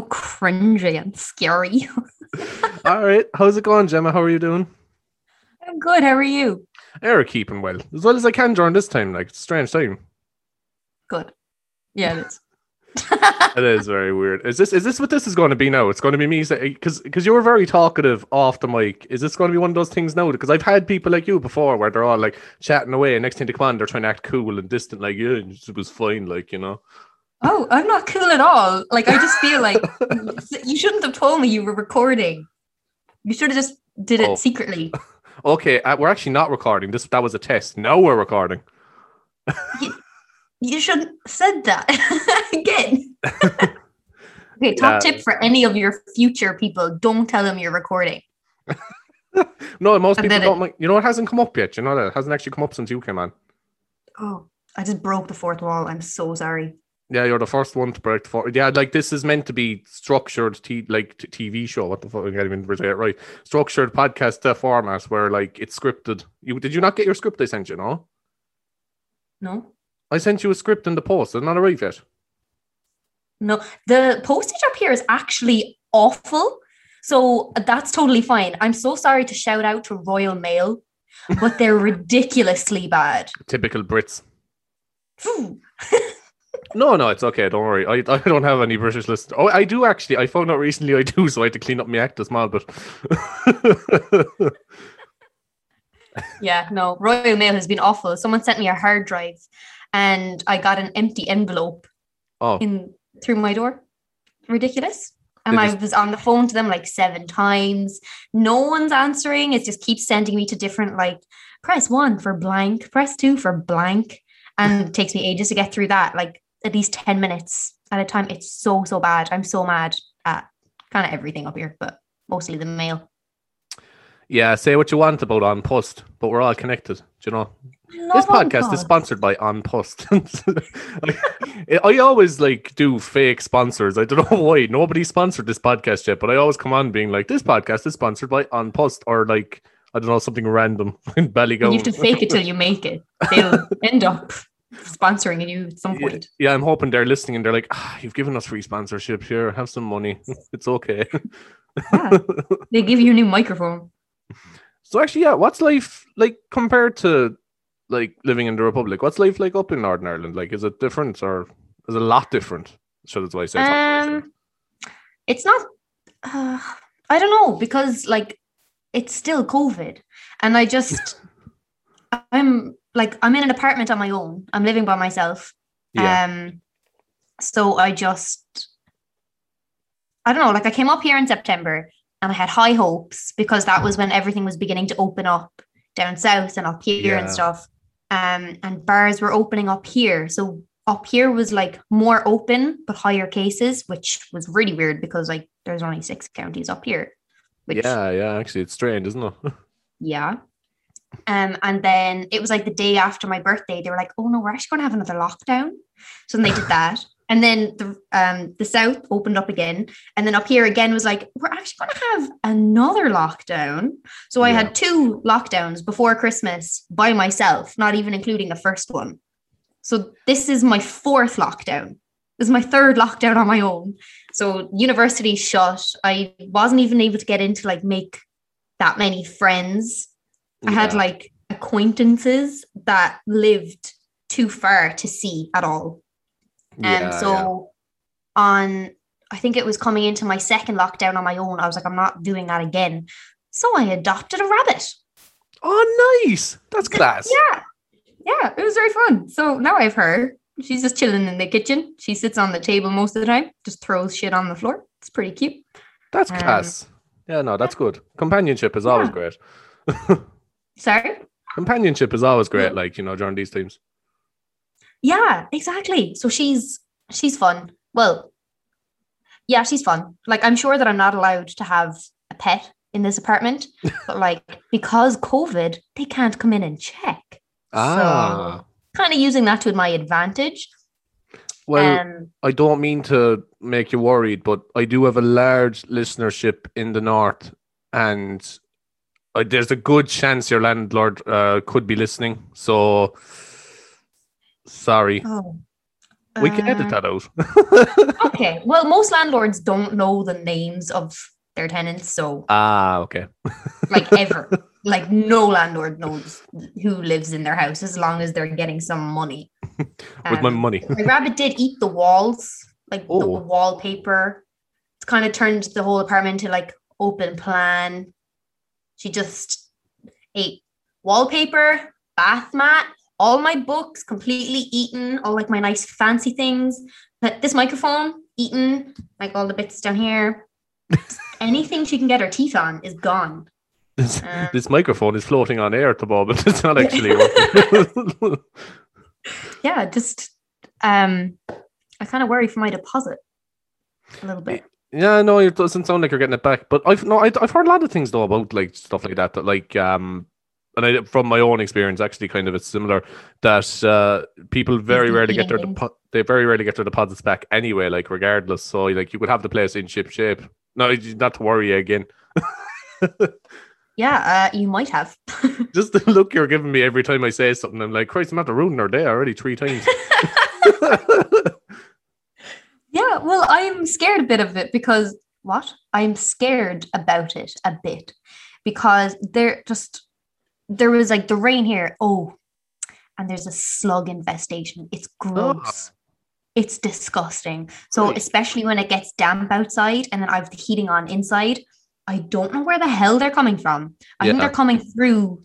cringy and scary. All right. How's it going, Gemma? How are you doing? I'm good. How are you? You're keeping well. As well as I can during this time. Like, it's a strange time. Good. Yeah, it is. It is very weird. Is this is this what this is going to be now? It's going to be me because because you were very talkative off the mic. Is this going to be one of those things now? Because I've had people like you before where they're all like chatting away, and next thing they come on, they're trying to act cool and distant, like yeah, it was fine, like you know. Oh, I'm not cool at all. Like I just feel like you shouldn't have told me you were recording. You should have just did it Oh. secretly. Okay, uh, we're actually not recording. This that was a test. Now we're recording. You shouldn't said that again. okay, top Yeah. tip for any of your future people: don't tell them you're recording. No, most And people don't. Mind. You know, it hasn't come up yet. You know that it hasn't actually come up since you came on. Oh, I just broke the fourth wall. I'm so sorry. Yeah, you're the first one to break the for. Yeah, like this is meant to be structured, t- like t- TV show. What the fuck? I can't even say it right. Structured podcast uh, format where like it's scripted. You did you not get your script? I sent you, no? No, I sent you a script in the post. It's not arrived yet. no. The postage up here is actually awful. So that's totally fine. I'm so sorry to shout out to Royal Mail, but they're ridiculously bad. Typical Brits. No, no, it's okay. Don't worry. I, I don't have any British listeners. Oh, I do actually. I found out recently I do, so I had to clean up my act as well. But Yeah, no, Royal Mail has been awful. Someone sent me a hard drive and I got an empty envelope oh, in through my door. Ridiculous. And They I was on the phone to them like seven times. No one's answering. It just keeps sending me to different like press one for blank, press two for blank. And it takes me ages to get through that, like at least 10 minutes at a time. It's so, so bad. I'm so mad at kind of everything up here, but mostly the mail. yeah. Say what you want about An Post, but we're all connected. Do you know? this podcast is sponsored by An Post. I, I always like do fake sponsors. I don't know why nobody sponsored this podcast yet, but I always come on being like, "This podcast is sponsored by An Post," or like I don't know something random in you have to fake it till you make it. They'll end up sponsoring you at some point. yeah, I'm hoping they're listening and they're like, ah, "You've given us free sponsorship here. Have some money. it's okay." Yeah. They give you a new microphone. so actually, yeah, what's life like compared to like living in the Republic? What's life like up in Northern Ireland? Like, is it different or is it a lot different? So that's why I say. it's not. Um, it's not. Uh, I don't know because like it's still COVID, and I just I'm like I'm in an apartment on my own. I'm living by myself. yeah. Um, so I just I don't know. Like I came up here in September, and I had high hopes because that was when everything was beginning to open up down south and up here and stuff. Um, and bars were opening up here. So up here was like more open but higher cases, which was really weird because like there's only six counties up here. Which Yeah, yeah, actually, it's strange, isn't it? yeah. Um, and then it was like the day after my birthday, they were like, oh no, we're actually gonna have another lockdown. So then they did that. And then the um the south opened up again. And then up here again was like, we're actually gonna have another lockdown. So I Yeah. had two lockdowns before Christmas by myself, not even including the first one. So this is my fourth lockdown. This is my third lockdown on my own. So university shut. I wasn't even able to get into like make that many friends. I had like acquaintances that lived too far to see at all. Um, Yeah, so yeah. on, I think it was coming into my second lockdown on my own. I was like, I'm not doing that again. So I adopted a rabbit. Oh, nice. That's class. Yeah, yeah, it was very fun. So now I have her. She's just chilling in the kitchen. She sits on the table most of the time, just throws shit on the floor. It's pretty cute. That's Um, class. Yeah, no, that's good. Companionship is always Yeah. great. Sorry. Companionship is always great, like, you know, during these times. Yeah, exactly. So she's she's fun. Well, yeah, she's fun. Like I'm sure that I'm not allowed to have a pet in this apartment, but like because COVID, they can't come in and check. Ah. Kind of using that to my advantage. Well, um, I don't mean to make you worried, but I do have a large listenership in the north, and uh, there's a good chance your landlord uh, could be listening. So, sorry. oh, We can Uh, edit that out. Okay. Well, most landlords don't know the names of their tenants, so ah, okay. like ever, like no landlord knows who lives in their house as long as they're getting some money. With my Um, money. my rabbit did eat the walls, like the Oh. wallpaper. It's kind of turned the whole apartment into like open plan. She just ate wallpaper, bath mat, all my books completely eaten, all like my nice fancy things. But this microphone eaten, like all the bits down here. Anything she can get her teeth on is gone. This, Uh. this microphone is floating on air at the moment. It's not actually working. Yeah, just um I kind of worry for my deposit a little bit. Yeah, no, it doesn't sound like you're getting it back. But I've no, I, I've heard a lot of things though about like stuff like that. That like um, and I from my own experience, actually, kind of it's similar that uh, people very rarely get their depo- they very rarely get their deposits back anyway. Like regardless, so like you could have the place in ship shape. No, not to worry again. Yeah, uh, you might have. Just the look you're giving me every time I say something, I'm like, Christ, I'm after ruining her day already three times. Yeah, well, I'm scared a bit of it because what? I'm scared about it a bit because there just there was like the rain here. Oh, and there's a slug infestation. It's gross. It's disgusting. So Right. especially when it gets damp outside and then I have the heating on inside, I don't know where the hell they're coming from. I think they're coming through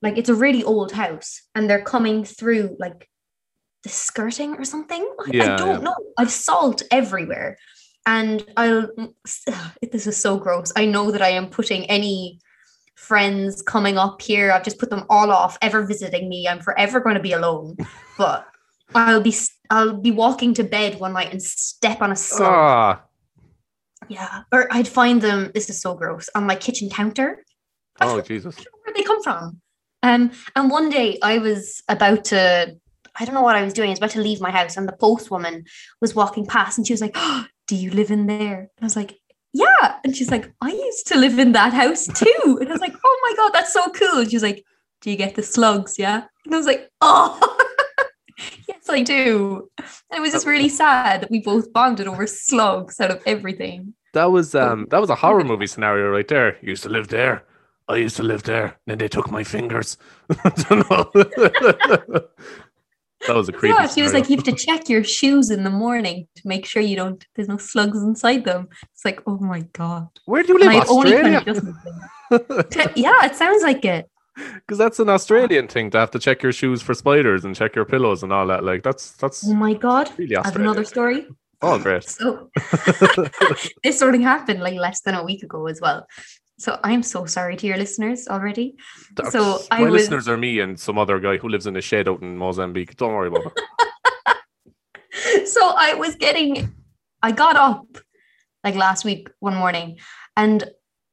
like it's a really old house and they're coming through like the skirting or something. I- Yeah, I don't yeah. know. I've salt everywhere. And I'll this is so gross. I know that I am putting any friends coming up here. I've just put them all off ever visiting me. I'm forever going to be alone. But I'll be I'll be walking to bed one night and step on a slug. ah, Yeah. Or I'd find them, this is so gross, on my kitchen counter. Oh Jesus. where they come from. Um, and one day I was about to, I don't know what I was doing. I was about to leave my house, and the postwoman was walking past, and she was like, oh, "Do you live in there?" And I was like, "Yeah." And she's like, "I used to live in that house too." And I was like, "Oh my god, that's so cool." And she was like, "Do you get the slugs?" Yeah. And I was like, "Oh." Yes, I do. And it was just really sad that we both bonded over slugs out of everything. That was um that was a horror movie scenario right there. You used to live there. I used to live there. And then they took my fingers. I don't know. that was a creepy. yeah, she was like, you have to check your shoes in the morning to make sure you don't, there's no slugs inside them. It's like, oh my God. Where do you live? I'd only kind of Australia? just moved in. yeah, it sounds like it. Because that's an Australian thing to have to check your shoes for spiders and check your pillows and all that. Like that's that's Oh my God. really I have another story. Oh, great. So this sort of happened like less than a week ago as well. So I'm so sorry to your listeners already. So my I was- listeners are me and some other guy who lives in a shed out in Mozambique. Don't worry about it. so I was getting, I got up like last week one morning and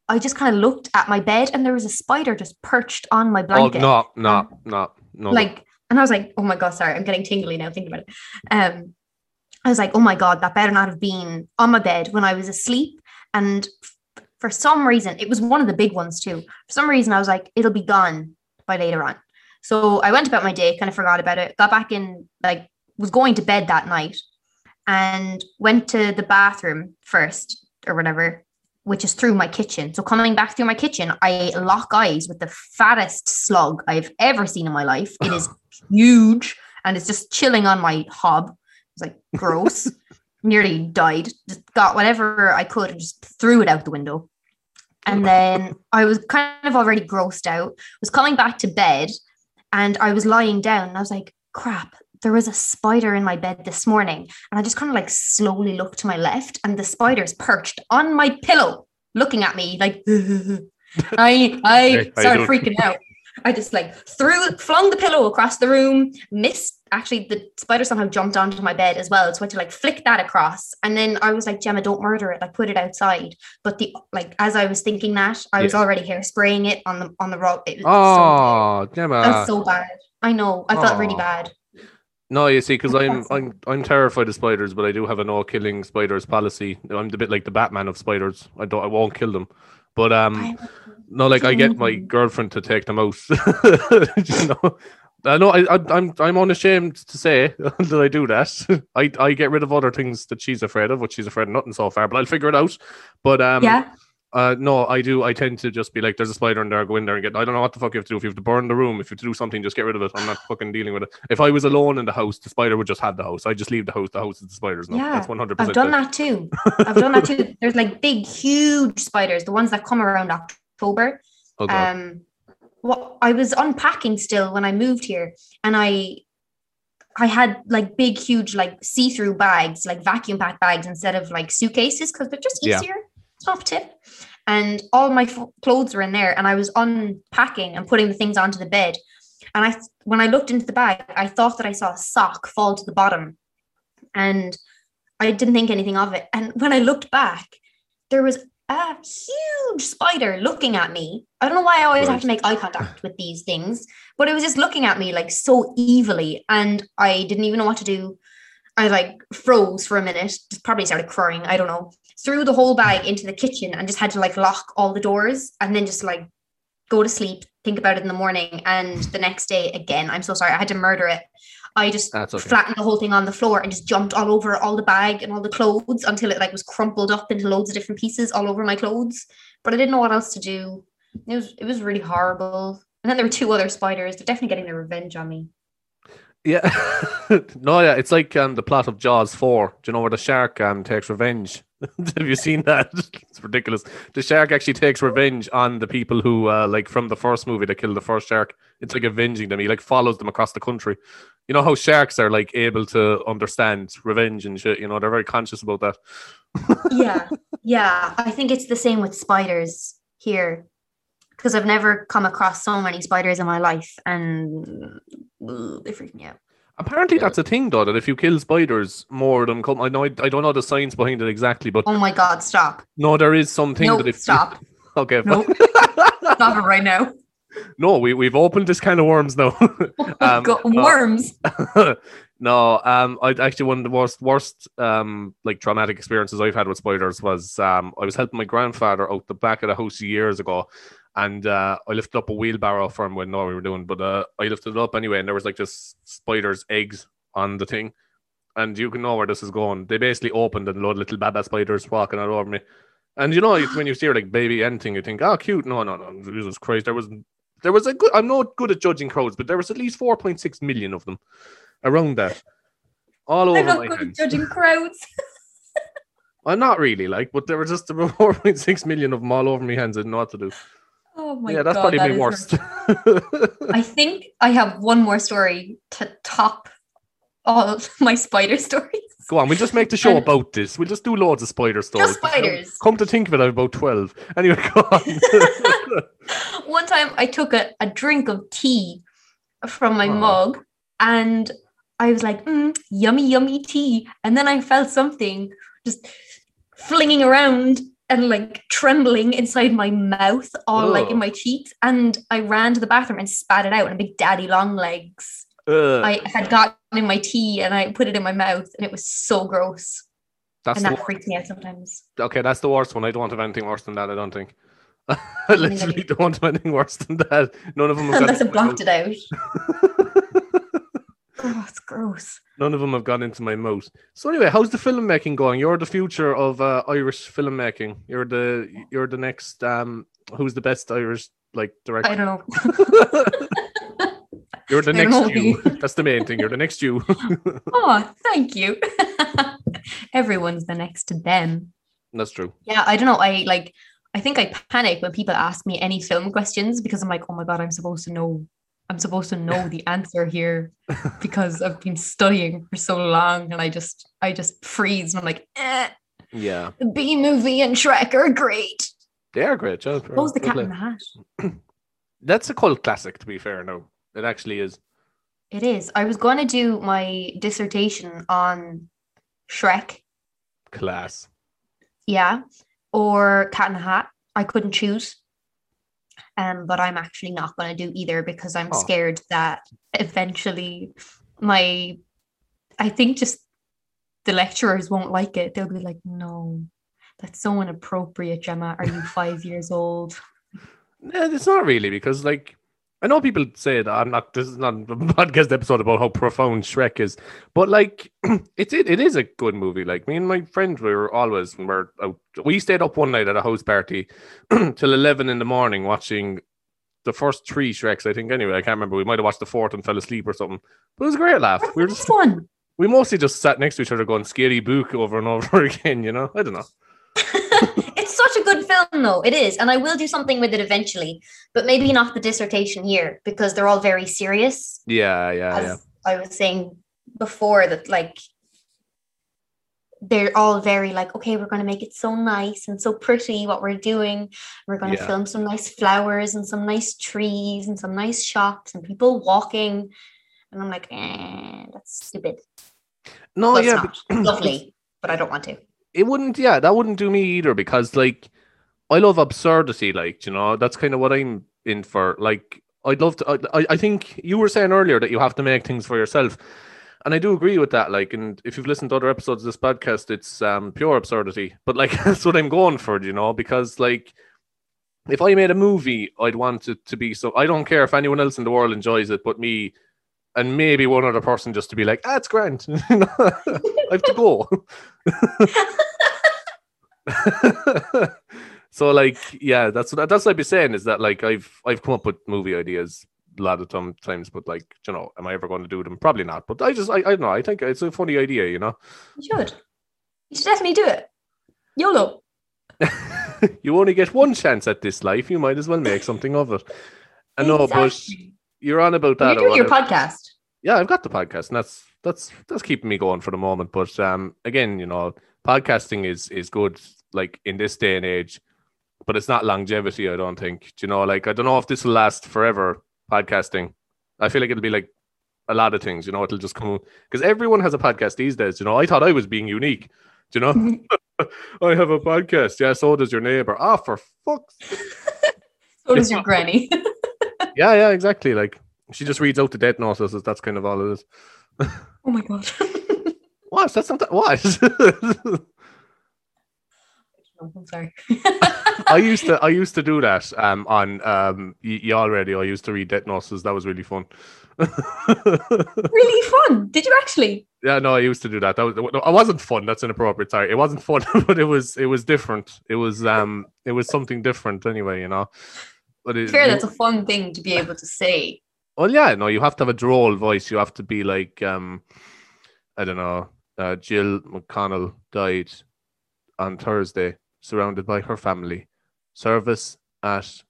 I just kind of looked at my bed and there was a spider just perched on my Oh blanket. no, no, no, no. Like, and I was like, oh my God, sorry, I'm getting tingly now thinking about it. Um, I was like, oh my God, that better not have been on my bed when I was asleep. And for some reason, it was one of the big ones too. For some reason, I was like, it'll be gone by later on. So I went about my day, kind of forgot about it, got back in, like, was going to bed that night and went to the bathroom first or whatever, which is through my kitchen. So coming back through my kitchen, I lock eyes with the fattest slug I've ever seen in my life. It is huge and it's just chilling on my hob. It's like gross. Nearly died. Just got whatever I could and just threw it out the window. And then I was kind of already grossed out, was coming back to bed and I was lying down and I was like, crap, there was a spider in my bed this morning. And I just kind of like slowly looked to my left and the spider's perched on my pillow looking at me like I I Hey, how you started freaking out. I just like threw flung the pillow across the room, missed actually the spider somehow jumped onto my bed as well. So I had to like flick that across. And then I was like, Gemma, don't murder it. Like put it outside. But the like as I was thinking that, I was Yeah. already hairspraying it on the on the rug. It was oh, so, Gemma. that was so bad. I know. I felt really bad. No, you see, because I'm I'm I'm terrified of spiders, but I do have a no killing spiders policy. I'm a bit like the Batman of spiders. I don't, I won't kill them. But um, no, like I get my girlfriend to take them out. you know, Uh, no, I, I, I'm I'm unashamed to say that I do that. I, I get rid of other things that she's afraid of, which she's afraid of nothing so far, but I'll figure it out. But um, yeah. uh, no, I do. I tend to just be like, "There's a spider in there. Go in there and get." I don't know what the fuck you have to do. If you have to burn the room, if you have to do something, just get rid of it. I'm not fucking dealing with it. If I was alone in the house, the spider would just have the house. I just leave the house. The house is the spiders. No, Yeah, that's one hundred percent. I've done that too. I've done that too. There's like big, huge spiders, the ones that come around October. Oh, God. Um, what I was unpacking still when I moved here, and I, I had like big, huge, like see-through bags, like vacuum pack bags instead of like suitcases because they're just Yeah. easier. Top tip. And all my f- clothes were in there, and I was unpacking and putting the things onto the bed. And I, when I looked into the bag, I thought that I saw a sock fall to the bottom, and I didn't think anything of it. And when I looked back, there was a huge spider looking at me. I don't know why I always have to make eye contact with these things, but it was just looking at me like so evilly. And I didn't even know what to do. I like froze for a minute, just probably started crying. I don't know. Threw the whole bag into the kitchen and just had to like lock all the doors and then just like go to sleep, think about it in the morning. And the next day, again, I'm so sorry, I had to murder it. I just okay. flattened the whole thing on the floor and just jumped all over all the bag and all the clothes until it like was crumpled up into loads of different pieces all over my clothes. But I didn't know what else to do. It was it was really horrible. And then there were two other spiders. They're definitely getting their revenge on me. Yeah, no, yeah, it's like um, the plot of Jaws four. Do you know where the shark um takes revenge? Have you seen that? It's ridiculous. The shark actually takes revenge on the people who, uh, like from the first movie, that killed the first shark. It's like avenging them. He like follows them across the country. You know how sharks are like able to understand revenge and shit. You know they're very conscious about that. yeah. Yeah. I think it's the same with spiders here. Because I've never come across so many spiders in my life and ugh, they freak me out. Apparently, that's a thing though. That if you kill spiders, more of them come. I know. I, I don't know the science behind it exactly, but Oh my god, stop. no, there is something No, that if stop. okay, No. fine. Stop it right now. No, we we've opened this kind of worms now. Um, Go- no. worms. no, um, I actually one of the worst, worst, um, like traumatic experiences I've had with spiders was um, I was helping my grandfather out the back of the house years ago, and uh, I lifted up a wheelbarrow for him when no we were doing, but uh, I lifted it up anyway, and there was like just spiders' eggs on the thing, and you can know where this is going. They basically opened and a load of little baba spiders walking all over me, and you know when you see like baby anything, you think, oh, cute. No, no, no, Jesus Christ, there was. There was a good. I'm not good at judging crowds, but there was at least 4.6 million of them around that, all over I'm not my good at judging crowds. I'm uh, not really like, but there were just about 4.6 million of them all over my hands. I didn't know what to do. Oh my yeah, that's god. probably that my worst. I think I have one more story to top all of my spider stories. Go on, we'll just make the show And- about this. We'll just do loads of spider stories. spiders. Come to think of it, I'm about 12. Anyway, go on. One time I took a, a drink of tea from my Oh. mug and I was like, mm, yummy, yummy tea. And then I felt something just flinging around and like trembling inside my mouth, all like in my cheeks. And I ran to the bathroom and spat it out in a big daddy long legs. Ugh, I had gotten in my tea and I put it in my mouth and it was so gross. that's and that wor- freaks me out sometimes. okay, that's the worst one. I don't want to have anything worse than that, I don't think. I literally don't want to have anything worse than that. None of them have Unless I blocked it out. Oh, it's gross. None of them have gone into my mouth. So anyway, how's the filmmaking going? You're the future of uh, Irish filmmaking. You're the you're the next um who's the best Irish like director? I don't know. You're the next you. That's the main thing. You're the next you. Oh, thank you. Everyone's the next to them. That's true. Yeah, I don't know. I like I think I panic when people ask me any film questions because I'm like, oh my god, I'm supposed to know I'm supposed to know the answer here because I've been studying for so long and I just I just freeze and I'm like, eh, Yeah. the Bee Movie and Shrek are great. They are great. What was the cat in the hat? That's a cult classic, to be fair. No, it actually is. It is. I was going to do my dissertation on Shrek, Class. yeah, or Cat in the Hat. I couldn't choose. Um, but I'm actually not going to do either because I'm Oh. scared that eventually my, I think just the lecturers won't like it. They'll be like, no, that's so inappropriate, Gemma. Are you five years old? Eh, It's not really because, like, I know people say that I'm not. This is not a podcast episode about how profound Shrek is, but like, it's it, it is a good movie. Like me and my friend we were always when we're out. We stayed up one night at a house party till eleven in the morning watching the first three Shreks. I think anyway. I can't remember. We might have watched the fourth and fell asleep or something. But it was a great laugh. We were just fun. We mostly just sat next to each other going scary book over and over again. You know, I don't know. Such a good film, though. It is, and I will do something with it eventually, but maybe not the dissertation here because they're all very serious. Yeah, yeah, As yeah. I was saying before, that like they're all very like, okay, we're going to make it so nice and so pretty what we're doing. We're going to Yeah. film some nice flowers and some nice trees and some nice shops and people walking. And I'm like, eh, that's stupid. No, Well, it's yeah, but- lovely, but I don't want to. It wouldn't yeah that wouldn't do me either because like i love absurdity like you know? That's kind of what i'm in for. Like i'd love to I, I- think you were saying earlier that you have to make things for yourself and i do agree with that like and if you've listened to other episodes of this podcast it's um pure absurdity but like that's what i'm going for you know? Because like if i made a movie i'd want it to be so i don't care if anyone else in the world enjoys it but me and maybe one other person just to be like, ah, it's grand. I have to go. so like yeah that's what that's what i'd be saying is that like i've i've come up with movie ideas a lot of time, times but like you know am i ever going to do them probably not but i just i, I don't know i think it's a funny idea you know You should. You should definitely do it. YOLO. you only get one chance at this life you might as well make something of it i know but you're on about that or doing your podcast. Yeah i've got the podcast and that's that's that's keeping me going for the moment but um again you know podcasting is is good like in this day and age but it's not longevity i don't think. Do you know like i don't know if this will last forever podcasting. I feel like it'll be like a lot of things you know it'll just come because everyone has a podcast these days you know. I thought i was being unique Do you know? I have a podcast yeah so does your neighbor. Ah for fuck's So does your granny. yeah yeah exactly like she just reads out the death notices that's kind of all it is oh my god. what that's not that what I'm sorry. I used to I used to do that um on um y- Youghal radio. I used to read Death Notices. That was really fun. really fun. Did you actually? yeah, no, I used to do that. That was no, it wasn't fun. That's inappropriate. Sorry, it wasn't fun, but it was it was different. It was um it was something different anyway. You know. But it, Fair, that's a fun thing to be able to say. Well, yeah, no, you have to have a droll voice. You have to be like um I don't know. Uh, Jill McConnell died on Thursday, surrounded by her family. Service at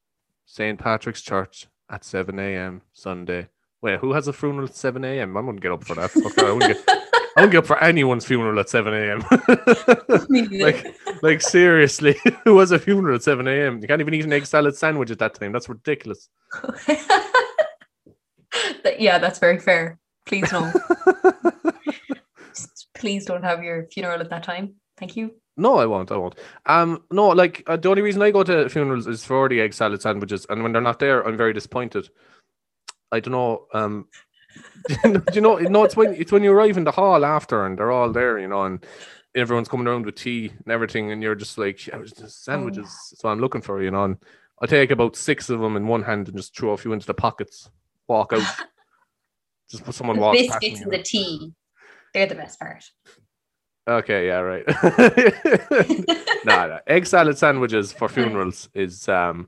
St. Patrick's Church at 7 a.m. Sunday. Wait, who has a funeral at 7 a.m.? I wouldn't get up for that. That. I wouldn't get, I wouldn't get up for anyone's funeral at 7 a.m. Like, like seriously, who has a funeral at 7 a.m.? You can't even eat an egg salad sandwich at that time. That's ridiculous. Yeah, that's very fair. Please no. Please don't have your funeral at that time. Thank you. No, I won't. I won't. Um, no, like uh, the only reason I go to funerals is for the egg salad sandwiches, and when they're not there, I'm very disappointed. I don't know. Um, do you know? No, it's when it's when you arrive in the hall after, and they're all there, you know, and everyone's coming around with tea and everything, and you're just like, "Yeah, just sandwiches. That's what I'm looking for, you know. And I take about six of them in one hand and just throw a few into the pockets, walk out. just put someone The walk past biscuits me, and the tea. They're the best part. Okay, yeah, right. nah, nah, egg salad sandwiches for funerals is um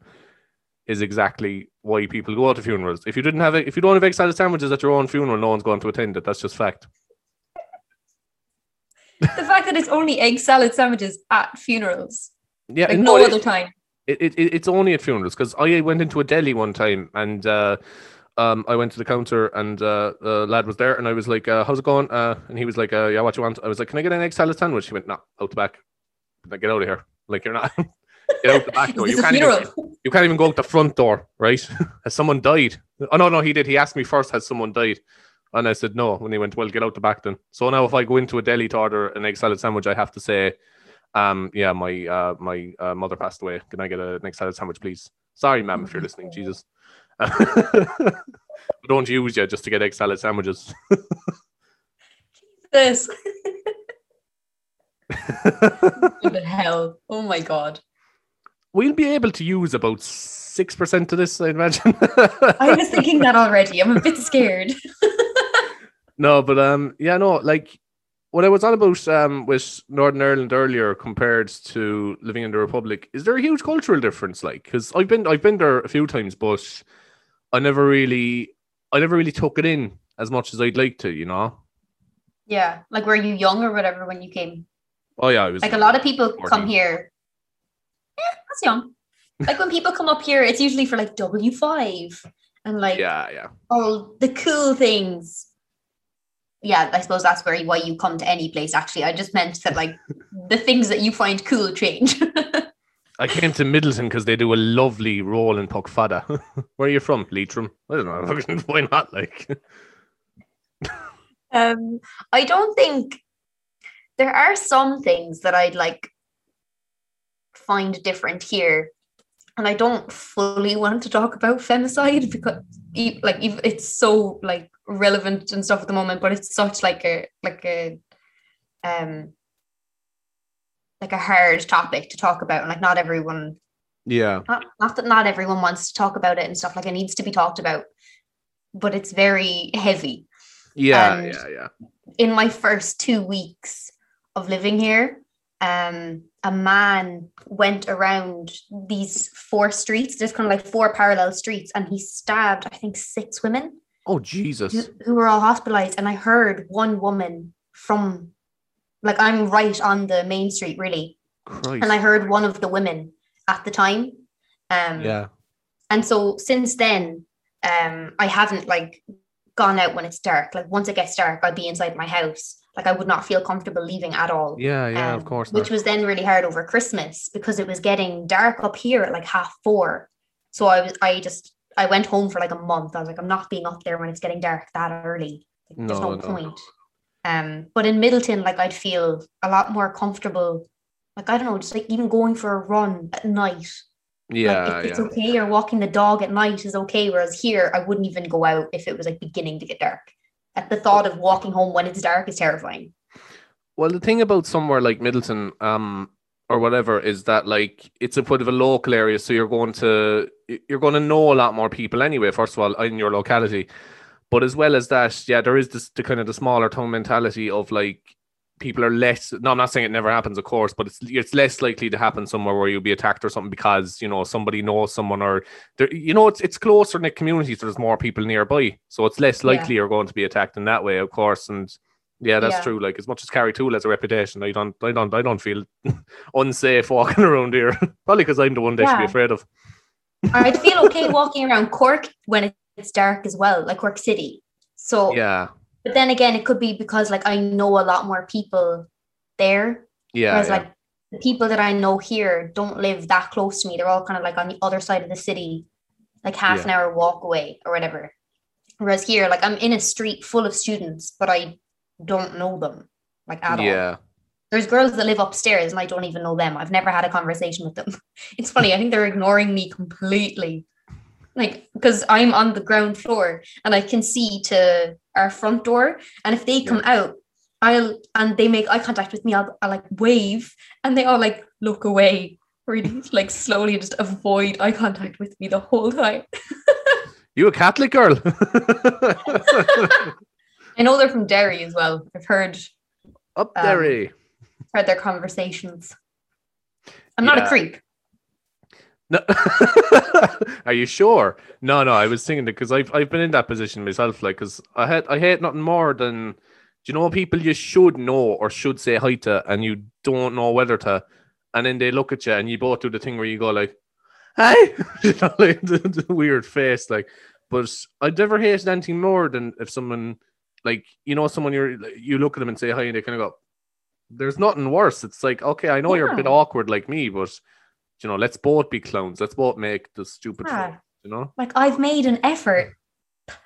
is exactly why people go to funerals. If you didn't have it, if you don't have egg salad sandwiches at your own funeral, no one's going to attend it. That's just fact. the fact that it's only egg salad sandwiches at funerals, Yeah, like no, no it- other time. it, it- it's only at funerals because I went into a deli one time and uh, um, I went to the counter and uh, the lad was there and I was like, uh, "How's it going?" Uh, and he was like, uh, "Yeah, what you want?" I was like, "Can I get an egg salad sandwich?" He went, "No, out the back. Like, get out of here. Like you're not get out the back door. You can't even, you can't even go out the front door, right? has someone died? Oh no, no, he did. He asked me first, has someone died? And I said no. When he went, well, get out the back then. So now, if I go into a deli to order an egg salad sandwich, I have to say, um, yeah, my uh, my uh, mother passed away. Can I get an egg salad sandwich, please? Sorry, ma'am, if you're listening. Jesus. Don't use you just to get egg salad sandwiches. This. What the hell? Oh my god. we'll be able to use about six percent of this, I imagine. I was thinking that already. I'm a bit scared. no, but um, yeah, no, like what I was on about um with Northern Ireland earlier compared to living in the Republic, is there a huge cultural difference? Like, because I've been I've been there a few times, but I never really I never really took it in as much as I'd like to, you know. Yeah, like were you young or whatever when you came? Oh yeah, I was Like a lot of people 14. come here. Yeah, that's young. Like when people come up here, it's usually for like W5 and like yeah, yeah. all the cool things. Yeah, I suppose that's where why you come to any place. Actually, I just meant that like the things that you find cool change. I came to Midleton because they do a lovely roll in puck fada. Where are you from? Leitrim? I don't know. Why not? Like, um, I don't think there are some things that I'd like find different here, and I don't fully want to talk about femicide because like it's so like relevant and stuff at the moment, but it's such like a like a um like a hard topic to talk about, and like not everyone yeah, not, not that not everyone wants to talk about it and stuff like it needs to be talked about, but it's very heavy yeah, And- yeah, yeah. in my first two weeks of living here, um, a man went around these four streets. There's kind of like four parallel streets, and he stabbed, I think, six women Oh who, Jesus! who were all hospitalized. And I heard one woman from, like, I'm right on the main street, really, Christ! and I heard one of the women at the time. Um, yeah, and so since then, um, I haven't like gone out when it's dark. Like once it gets dark, I'd be inside my house. Like I would not feel comfortable leaving at all. yeah, yeah. of Um, course Which not. was then really hard over Christmas because it was getting dark up here at like half four. So I was I just I went home for like a month. I was like, I'm not being up there when it's getting dark that early. Like, there's No, no, no. point. Um, but in Midleton, like I'd feel a lot more comfortable. Like I don't know, just like even going for a run at night yeah, like it's yeah. okay or walking the dog at night is okay. Whereas here, I wouldn't even go out if it was like beginning to get dark. At the thought of walking home when it's dark is terrifying. Well, the thing about somewhere like Midleton, um, or whatever, is that like it's a bit of a local area, so you're going to you're going to know a lot more people anyway. First of all, in your locality, but as well as that, yeah, there is this the kind of the smaller town mentality of like people are less. No, I'm not saying it never happens, of course, but it's it's less likely to happen somewhere where you'll be attacked or something because you know somebody knows someone or there, you know it's it's closer knit communities, so there's more people nearby, so it's less Yeah. likely you're going to be attacked in that way, of course, and. Yeah, that's Yeah. true. Like as much as Carrigtwohill has a reputation, I don't, I don't, I don't feel unsafe walking around here. Probably because I'm the one they should be afraid of. I'd feel okay walking around Cork when it's dark as well, like Cork City. So, Yeah, but then again, it could be because like I know a lot more people there. yeah, Whereas yeah. like the people that I know here don't live that close to me. They're all kind of like on the other side of the city, like half an hour walk away or whatever. Whereas here, like I'm in a street full of students, but I don't know them like at all. yeah. There's girls that live upstairs and I don't even know them. I've never had a conversation with them. It's funny. I think they're ignoring me completely. Like, because I'm on the ground floor and I can see to our front door. And if they come out, I'll, and they make eye contact with me, I'll, I'll like wave and they all like look away, really like slowly just avoid eye contact with me the whole time. You a Catholic girl? I know they're from Derry as well. I've heard, Up Um, eh? heard their conversations. I'm not Yeah. a creep. No. Are you sure? No, no. I was thinking that because I've I've been in that position myself. Like, because I had I hate nothing more than do you know people you should know or should say hi to, and you don't know whether to, and then they look at you and you both do the thing where you go like, "Hi," you know, like the, the weird face. Like, but I'd never hated anything more than if someone like you know someone you're you look at them and say hi and they kind of go. There's nothing worse. It's like okay, I know you're a bit awkward like me, but you know, let's both be clowns. Let's both make the stupid Yeah. You know, Like I've made an effort.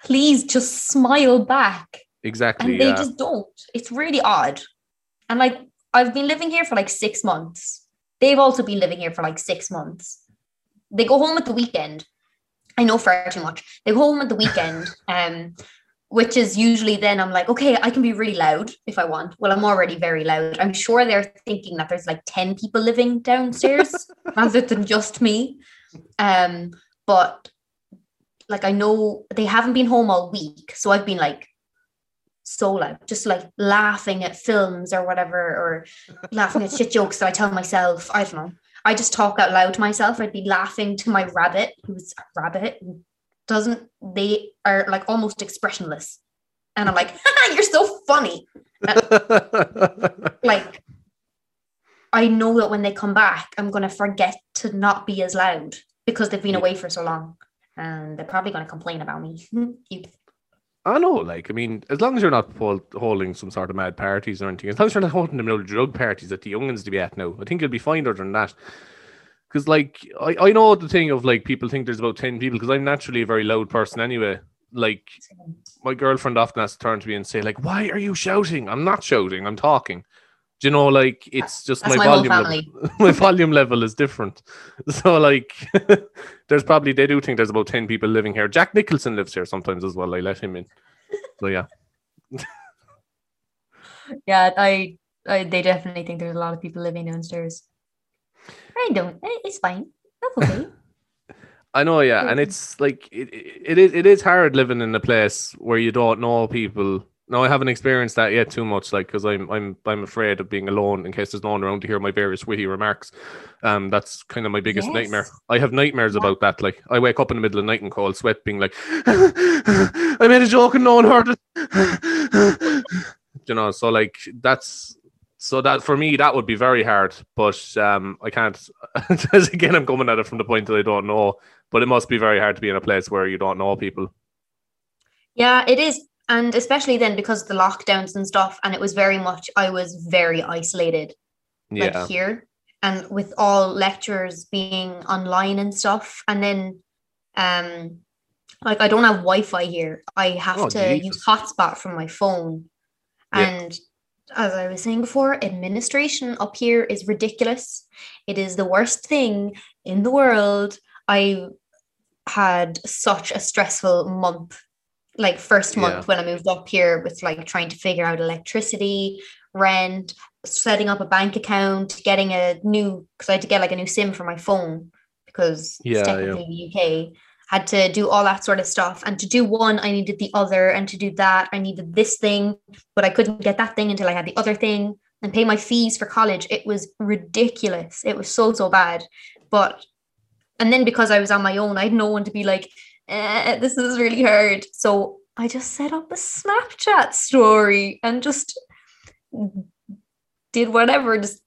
Please just smile back. exactly. And they yeah. just don't. It's really odd. And like I've been living here for like six months. They've also been living here for like six months. They go home at the weekend. I know far too much. They go home at the weekend. Um, which is usually then I'm like, okay, I can be really loud if I want. Well, I'm already very loud. I'm sure they're thinking that there's like 10 people living downstairs rather than just me. Um, but like I know they haven't been home all week. So I've been like so loud, just like laughing at films or whatever, or laughing at shit jokes that I tell myself. I don't know. I just talk out loud to myself. I'd be laughing to my rabbit, who's a rabbit, doesn't they are like almost expressionless. And i'm like you're so funny. Like i know that when they come back i'm going to forget to not be as loud because they've been away for so long. And they're probably going to complain about me. I know, like, I mean, as long as you're not hold, holding some sort of mad parties or anything, as long as you're not holding the little drug parties that the youngins to be at now, I think you'll be fine other than that. Because, like, I, I know the thing of like people think there's about 10 people because I'm naturally a very loud person anyway. Like, my girlfriend often has to turn to me and say, like, why are you shouting? I'm not shouting, I'm talking. Do you know, like, it's just That's my, my volume level. my volume level is different. So, like, there's probably, they do think there's about 10 people living here. Jack Nicholson lives here sometimes as well. I let him in. So, yeah. yeah I, I they definitely think there's a lot of people living downstairs i don't eh, it's fine that's okay I know, yeah, and it's like it, it, is it is hard living in a place where you don't know people. No, I haven't experienced that yet too much, like because I'm I'm I'm afraid of being alone in case there's no one around to hear my various witty remarks. Um, that's kind of my biggest nightmare. I have nightmares Yeah. about that. Like I wake up in the middle of the night and cold sweat, being like, I made a joke and no one heard it. you know, so like that's so that for me that would be very hard, but um, I can't. again, I'm coming at it from the point that I don't know but it must be very hard to be in a place where you don't know people. Yeah, it is. And especially then because of the lockdowns and stuff. And it was very much, I was very isolated, like Yeah, here. And with all lectures being online and stuff. And then, um, like, I don't have Wi Fi here. I have Oh, to Jesus. use hotspot from my phone. Yeah. As I was saying before, administration up here is ridiculous. It is the worst thing in the world. I had such a stressful month, like first month Yeah. when I moved up here with like trying to figure out electricity, rent, setting up a bank account, getting a new because I had to get like a new SIM for my phone because Yeah, it's yeah. technically the UK. Had to do all that sort of stuff. And to do one, I needed the other. And to do that, I needed this thing, but I couldn't get that thing until I had the other thing and pay my fees for college. It was ridiculous. It was so, so bad. But, and then because I was on my own, I had no one to be like, eh, this is really hard. So I just set up a Snapchat story and just did whatever, just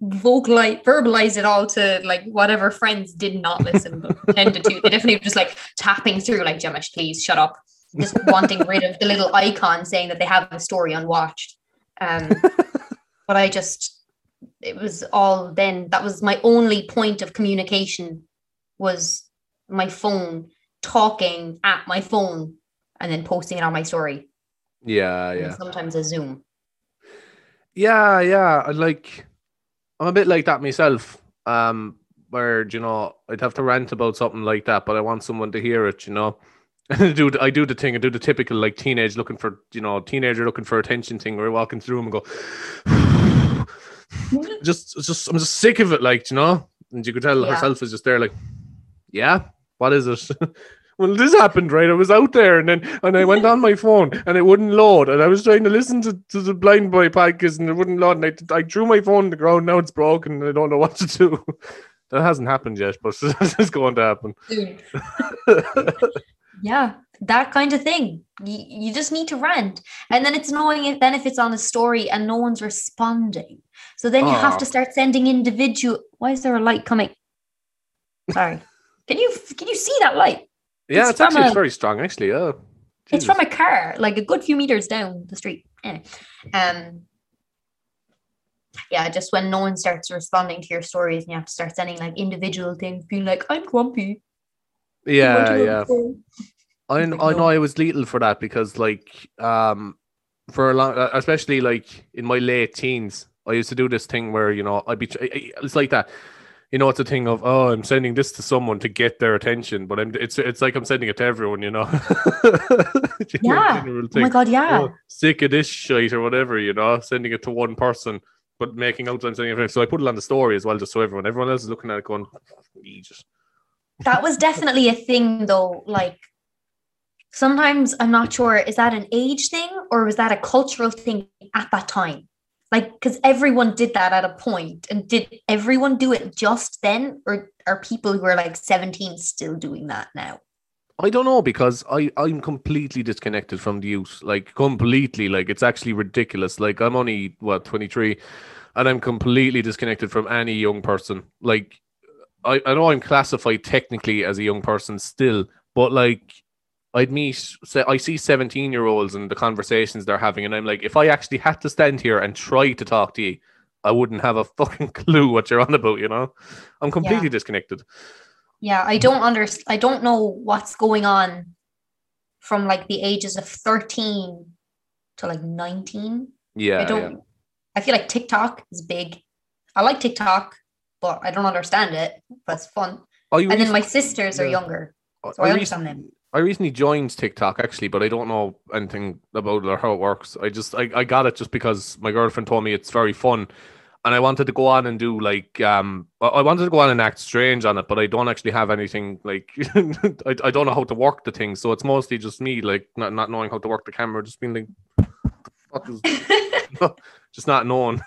vocalize, verbalize it all to like whatever friends did not listen, but pretended to. They definitely were just like tapping through, like, Jemish, please shut up. Just wanting rid of the little icon saying that they have a story unwatched. Um, but I just, it was all then, that was my only point of communication was my phone talking at my phone and then posting it on my story. yeah, and yeah, sometimes a Zoom. yeah, yeah. Like. I'm a bit like that myself. Um, where you know I'd have to rant about something like that, but I want someone to hear it. You know. I do I do the thing. I do the typical like teenage looking for you know teenager looking for attention thing where you're walking through them and go. just, just, I'm just sick of it, like you know. And you could tell Yeah. herself is just there, like, yeah, what is it? well, this happened, right? I was out there, and then and I went on my phone, and it wouldn't load, and I was trying to listen to, to the Blind Boy podcast, and it wouldn't load, and I, I threw my phone on the ground. Now it's broken, and I don't know what to do. that hasn't happened yet, but it's going to happen. Yeah, that kind of thing. You, you just need to rant. And then it's annoying if then if it's on a story and no one's responding. So then you have Oh. to start sending individual. Why is there a light coming? Sorry. Can you can you see that light? Yeah, It's it's, actually it's a- very strong, actually. Yeah, It's from a car, like a good few meters down the street. Anyway, um, yeah, just when no one starts responding to your stories, and you have to start sending like individual things, being like, "I'm grumpy." Yeah, yeah. I, like, I know I was lethal for that because like um for a long uh, especially like in my late teens I used to do this thing where you know I'd be it's like that you know, it's a thing of oh, I'm sending this to someone to get their attention, but I'm it's it's like I'm sending it to everyone, you know. You Yeah. general Oh my god, yeah. oh, sick of this shit or whatever, you know, sending it to one person, but making out I'm sending it. So I put it on the story as well, just so everyone, everyone else is looking at it going, Jesus. That was definitely a thing though. Like sometimes I'm not sure, is that an age thing or was that a cultural thing at that time? Like, because everyone did that at a point, and did everyone do it just then, or are people who are like 17 still doing that now? I don't know because I I'm completely disconnected from the youth, like completely. Like it's actually ridiculous. Like I'm only what 23, and I'm completely disconnected from any young person. Like I I know I'm classified technically as a young person still, but like I'd meet say I see 17 year olds and the conversations they're having, and I'm like, if I actually had to stand here and try to talk to you, I wouldn't have a fucking clue what you're on about. You know, I'm completely disconnected. Yeah, I don't understand. I don't know what's going on from like the ages of 13 to like 19. Yeah, I don't. I feel like TikTok is big. I like TikTok, but I don't understand it. But it's fun. And then my sisters are younger, so I I understand them. I recently joined TikTok actually, but I don't know anything about it or how it works. I just I, I got it just because my girlfriend told me it's very fun. And I wanted to go on and do like um I- wanted to go on and act strange on it, but I don't actually have anything like I, I don't know how to work the thing. So it's mostly just me like not, not knowing how to work the camera, just being like what the fuck is just not knowing.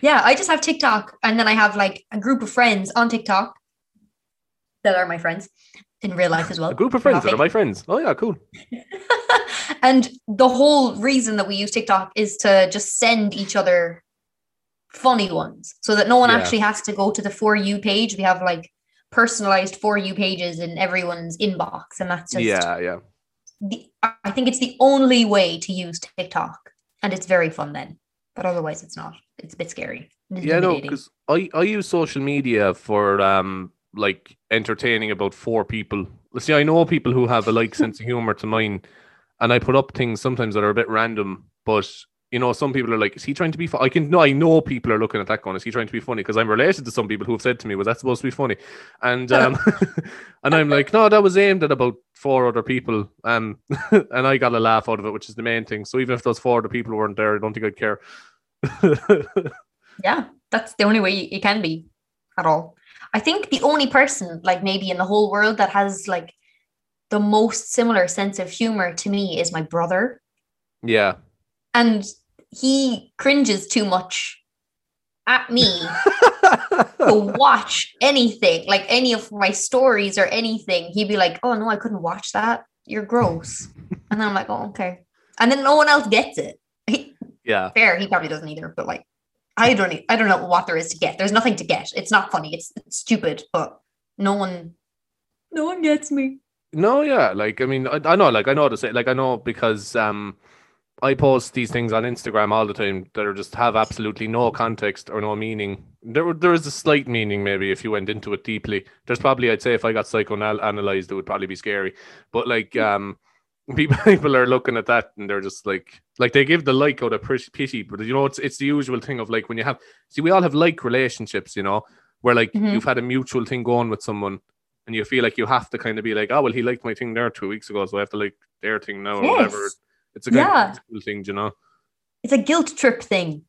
yeah, I just have TikTok, and then I have like a group of friends on TikTok that are my friends in real life as well. A group of friends that are my friends. Oh yeah, cool. and the whole reason that we use TikTok is to just send each other funny ones so that no one Yeah. actually has to go to the For You page. We have like personalized For You pages in everyone's inbox. And that's just, Yeah, yeah. the, I think it's the only way to use TikTok. And it's very fun then. But otherwise, it's not. It's a bit scary. Yeah, no, because I, I use social media for um like entertaining about four people. See, I know people who have a like sense of humor to mine, and I put up things sometimes that are a bit random, but you know, some people are like, "Is he trying to be?" Fu-? I can no, I know people are looking at that going, "Is he trying to be funny?" Because I'm related to some people who have said to me, "Was that supposed to be funny?" And um, and I'm like, "No, that was aimed at about four other people." Um, and I got a laugh out of it, which is the main thing. So even if those four other people weren't there, I don't think I'd care. yeah, that's the only way you can be at all. I think the only person, like maybe in the whole world, that has like the most similar sense of humor to me is my brother. yeah. And he cringes too much at me to watch anything, like any of my stories or anything. He'd be like, Oh no, I couldn't watch that. You're gross. And then I'm like, Oh, okay. And then no one else gets it. yeah. fair he probably doesn't either but like i don't i don't know what there is to get there's nothing to get it's not funny it's, it's stupid but no one no one gets me No, yeah, like I mean, I, I know, like I know to say, like I know because um, I post these things on Instagram all the time that are just have absolutely no context or no meaning. There, there is a slight meaning maybe if you went into it deeply. There's probably, I'd say, if I got psychoanalyzed, it would probably be scary. But like, um, people, people are looking at that and they're just like, like they give the like out of pity, but you know, it's it's the usual thing of like when you have, see, we all have like relationships, you know, where like Mhm. you've had a mutual thing going with someone and you feel like you have to kind of be like, oh well, he liked my thing there two weeks ago, so I have to like their thing now or whatever. It's a kind Yeah. of thing, you know. it's a guilt trip thing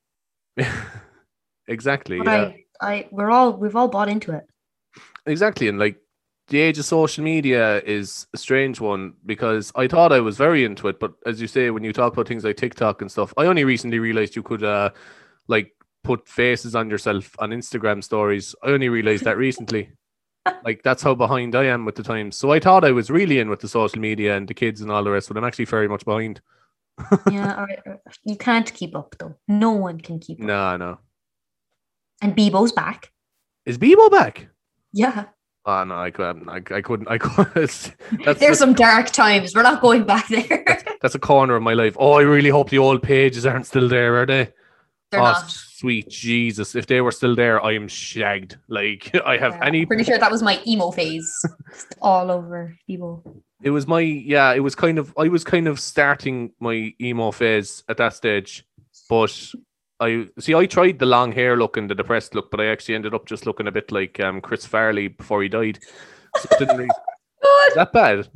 exactly. but yeah. i i we're all we've all bought into it Exactly. And like the age of social media is a strange one because I thought I was very into it, but as you say, when you talk about things like TikTok and stuff, I only recently realized you could uh like put faces on yourself on Instagram stories. I only realized that recently. like that's how behind I am with the times. So I thought I was really in with the social media and the kids and all the rest, but I'm actually very much behind. yeah all right, all right. you can't keep up though no one can keep up No, no. and bebo's back Is Bebo back? yeah Oh no, I couldn't. Um, I, I couldn't. I couldn't. That's, there's that's, some dark times we're not going back there that's a corner of my life. Oh, I really hope the old pages aren't still there, are they? they're oh, not sweet Jesus! If they were still there, I am shagged. Like I have Yeah, any. pretty sure that was my emo phase all over bebo It was my yeah. It was kind of. I was kind of starting my emo phase at that stage, but I see. I tried the long hair look and the depressed look, but I actually ended up just looking a bit like um, Chris Farley before he died. So it didn't really, that bad?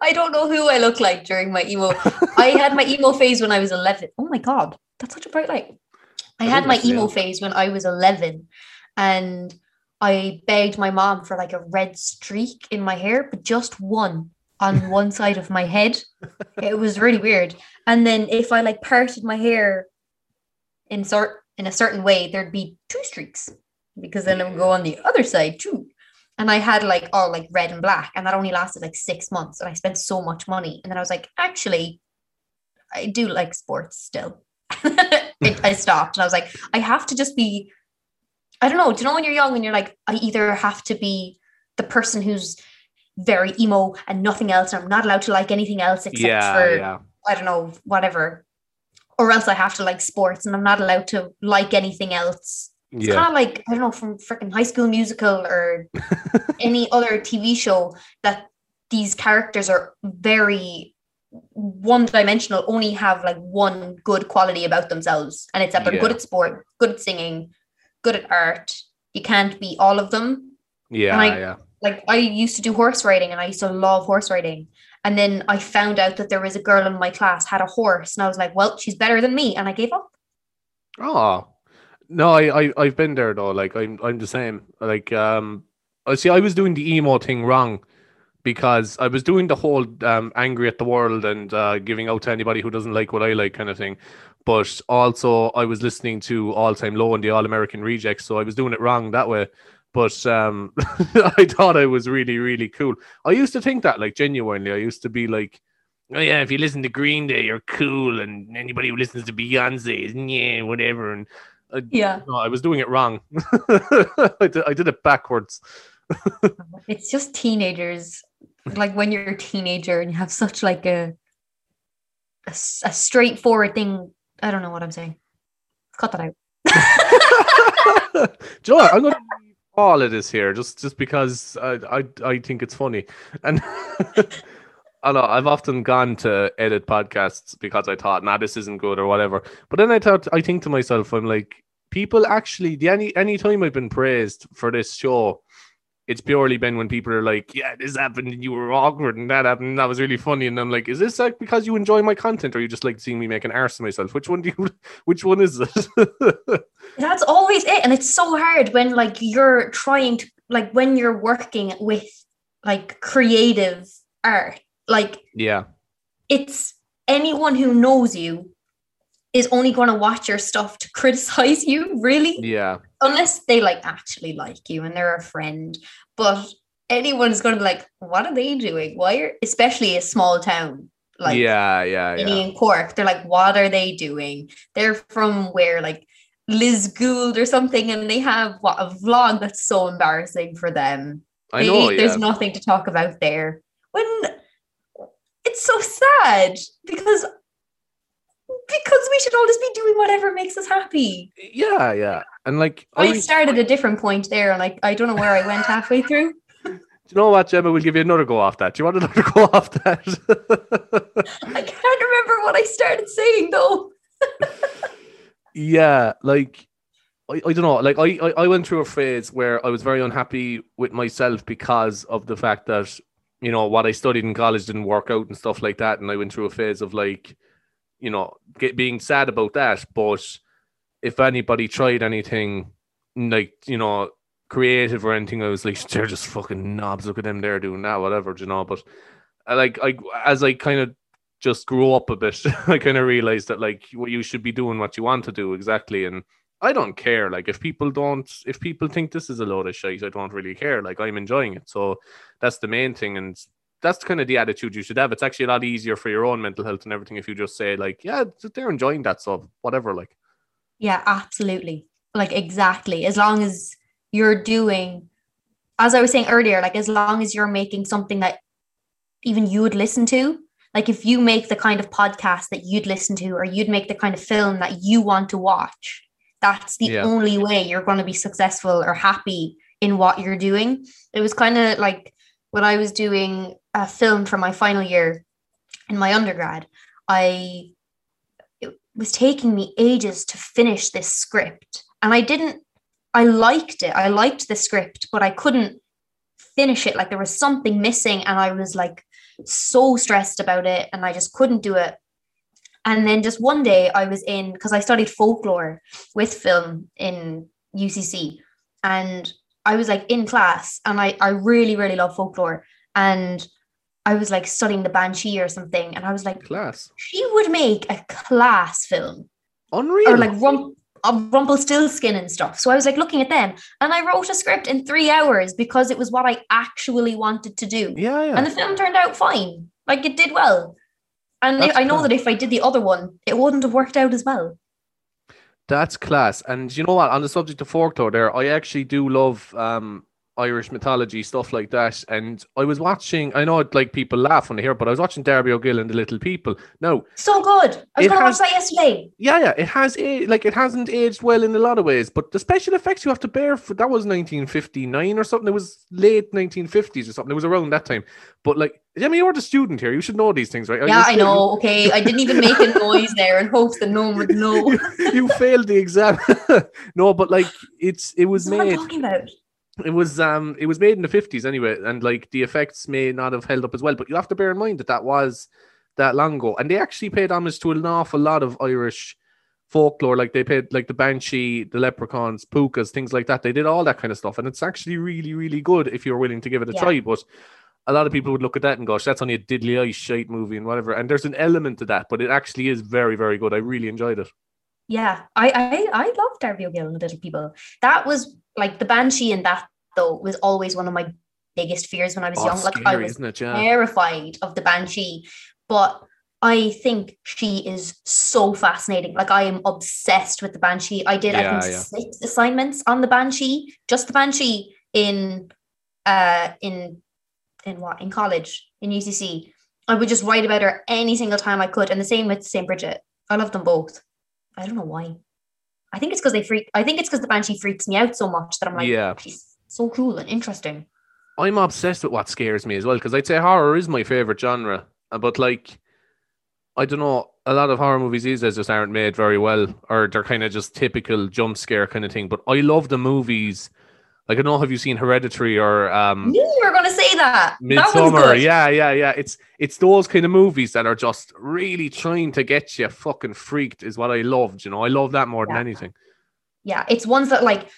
I don't know who I look like during my emo. I had my emo phase when I was 11. Oh my God, that's such a bright light. I I had my emo phase when I was 11 and I begged my mom for like a red streak in my hair, but just one on one side of my head. It was really weird. And then if I like parted my hair in sort in a certain way, there'd be two streaks because then it would go on the other side too. And I had like all like red and black, and that only lasted like six months. And I spent so much money. And then I was like, actually, I do like sports still. it, I stopped and I was like, I have to just be, I don't know. Do you know when you're young and you're like, I either have to be the person who's very emo and nothing else, and I'm not allowed to like anything else except yeah, for yeah, I don't know, whatever. Or else I have to like sports and I'm not allowed to like anything else. It's yeah. kind of like, I don't know, from freaking high school musical or any other TV show that these characters are very one dimensional, only have like one good quality about themselves. And it's that they're good at sport, good at singing, good at art. You can't be all of them Yeah, and I- yeah. Like I used to do horse riding and I used to love horse riding. And then I found out that there was a girl in my class had a horse, and I was like, "Well, she's better than me," and I gave up. Oh no, I, I I've been there though. Like I'm I'm the same. Like um, I see. I was doing the emo thing wrong because I was doing the whole um angry at the world and uh, giving out to anybody who doesn't like what I like kind of thing. But also, I was listening to All Time Low and the All American Rejects, so I was doing it wrong that way. But um, I thought I was really really cool. I used to think that like genuinely. I used to be like. Oh yeah, if you listen to Green Day, you're cool, and anybody who listens to Beyonce is yeah, whatever. And Yeah, no, I was doing it wrong. I, did, I did it backwards. it's just teenagers. Like when you're a teenager and you have such like a a straightforward thing. I don't know what I'm saying. Cut that out. Do you know what? I'm going to all of this here just just because I I, I think it's funny. And I know I've often gone to edit podcasts because I thought, nah, this isn't good or whatever. But then I thought, I think to myself, I'm like, people actually, the any any time I've been praised for this show, it's purely been when people are like, yeah, this happened and you were awkward and that happened and that was really funny. And I'm like, is this like because you enjoy my content or you just like seeing me make an arse of myself? Which one do you, which one is it? That's always it. And it's so hard when like you're trying to like when you're working with like creative art. Like yeah. it's anyone who knows you is only going to watch your stuff to criticize you, really, Yeah. unless they like actually like you and they're a friend. But anyone's going to be like, what are they doing? Why are, especially a small town like yeah, yeah, yeah. and Cork, they're like, what are they doing? They're from where, like Lisgoold or something, and they have what a vlog that's so embarrassing for them. I They- know. there's nothing to talk about there. When it's so sad because because we should all just be doing whatever makes us happy. yeah, yeah. And like, I, started a different point there, like I don't know where I went halfway through. do you know what, Gemma? We'll give you another go off that. Do you want another go off that? I can't remember what I started saying though. yeah, like I, I don't know. Like I, I, I went through a phase where I was very unhappy with myself because of the fact that you know what I studied in college didn't work out and stuff like that, and I went through a phase of like, you know, get being sad about that. But if anybody tried anything like you know creative or anything, I was like, they're just fucking knobs. Look at them, they're doing that, whatever, you know. But I like I as I kind of just grew up a bit, I kind of realized that like what you should be doing what you want to do exactly, and I don't care. Like if people don't, if people think this is a load of shit, I don't really care. Like I'm enjoying it, so that's the main thing, and that's kind of the attitude you should have. It's actually a lot easier for your own mental health and everything if you just say like, yeah, they're enjoying that, so whatever. Like, Yeah, absolutely. Like exactly. As long as you're doing as I was saying earlier, like as long as you're making something that even you would listen to, like if you make the kind of podcast that you'd listen to or you'd make the kind of film that you want to watch, that's the Yeah. only way you're going to be successful or happy in what you're doing. It was kind of like when I was doing a film for my final year in my undergrad, I it was taking me ages to finish this script. And I didn't, I liked it. I liked the script, but I couldn't finish it. Like there was something missing. And I was like so stressed about it. And I just couldn't do it. And then just one day I was in, because I studied folklore with film in UCC. And I was like in class and I, I really, really love folklore. And I was like studying the Banshee or something, and I was like, class. She would make a class film, unreal, or like rump, uh, Rumpelstiltskin and stuff. So I was like looking at them, and I wrote a script in three hours because it was what I actually wanted to do. Yeah, yeah. And the film turned out fine. Like it did well. And I know that if I did the other one, it wouldn't have worked out as well. That's class. And you know what? On the subject of folklore, there, I actually do love um, Irish mythology, stuff like that. And I was watching, I know it, like people laugh when they hear, it, but I was watching Darby O'Gill and the Little People. No. So good. I was going to watch that yesterday. Yeah, yeah. It has, eh, like, it hasn't aged well in a lot of ways, but the special effects you have to bear for that was 1959 or something. It was late 1950s or something. It was around that time. But like, I mean, you're the student here. You should know these things, right? Yeah, I know. Okay. I didn't even make a noise there in hopes that no one would know. you failed the exam. no, but like, it's, it was That's made. What I'm talking about it was um it was made in the 50s anyway and like the effects may not have held up as well but you have to bear in mind that that was that long ago and they actually paid homage to an awful lot of irish folklore like they paid like the banshee the leprechauns pukas things like that. They did all that kind of stuff and it's actually really really good if you're willing to give it a yeah. try but a lot of people would look at that and gosh that's only a diddly eye shite movie and whatever and there's an element to that but it actually is very very good. I really enjoyed it yeah, I I I love Darby O'Gill and the Little People. That was like the banshee in that though was always one of my biggest fears when I was oh, young. Scary, like I was yeah. terrified of the banshee, but I think she is so fascinating. Like I am obsessed with the banshee. I did yeah, I think yeah. six assignments on the banshee, just the banshee in uh in in what in college in UCC. I would just write about her any single time I could, and the same with Saint Bridget. I love them both. I don't know why. I think it's because they freak. I think it's because the banshee freaks me out so much that I'm like, yeah, she's so cool and interesting. I'm obsessed with what scares me as well because I'd say horror is my favorite genre, uh, but like, I don't know, a lot of horror movies these days just aren't made very well, or they're kind of just typical jump scare kind of thing. But I love the movies. Like I don't know, have you seen Hereditary or um? Knew you were going to say that. Midsommar, that yeah, yeah, yeah. It's it's those kind of movies that are just really trying to get you fucking freaked. Is what I loved. You know, I love that more yeah. than anything. Yeah, it's ones that like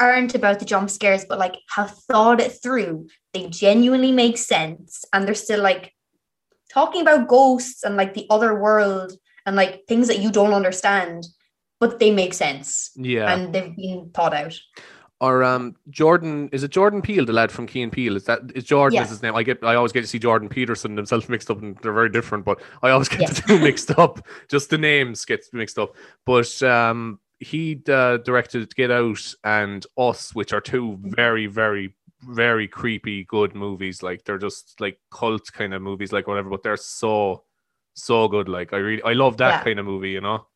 aren't about the jump scares, but like have thought it through. They genuinely make sense, and they're still like talking about ghosts and like the other world and like things that you don't understand, but they make sense. Yeah, and they've been thought out. Or um, Jordan is it Jordan Peele, the lad from Key and Peele? Is that is Jordan yeah. is his name? I get I always get to see Jordan Peterson himself mixed up, and they're very different. But I always get yeah. the two mixed up. Just the names get mixed up. But um, he uh, directed Get Out and Us, which are two very, very, very creepy good movies. Like they're just like cult kind of movies, like whatever. But they're so, so good. Like I really, I love that yeah. kind of movie. You know.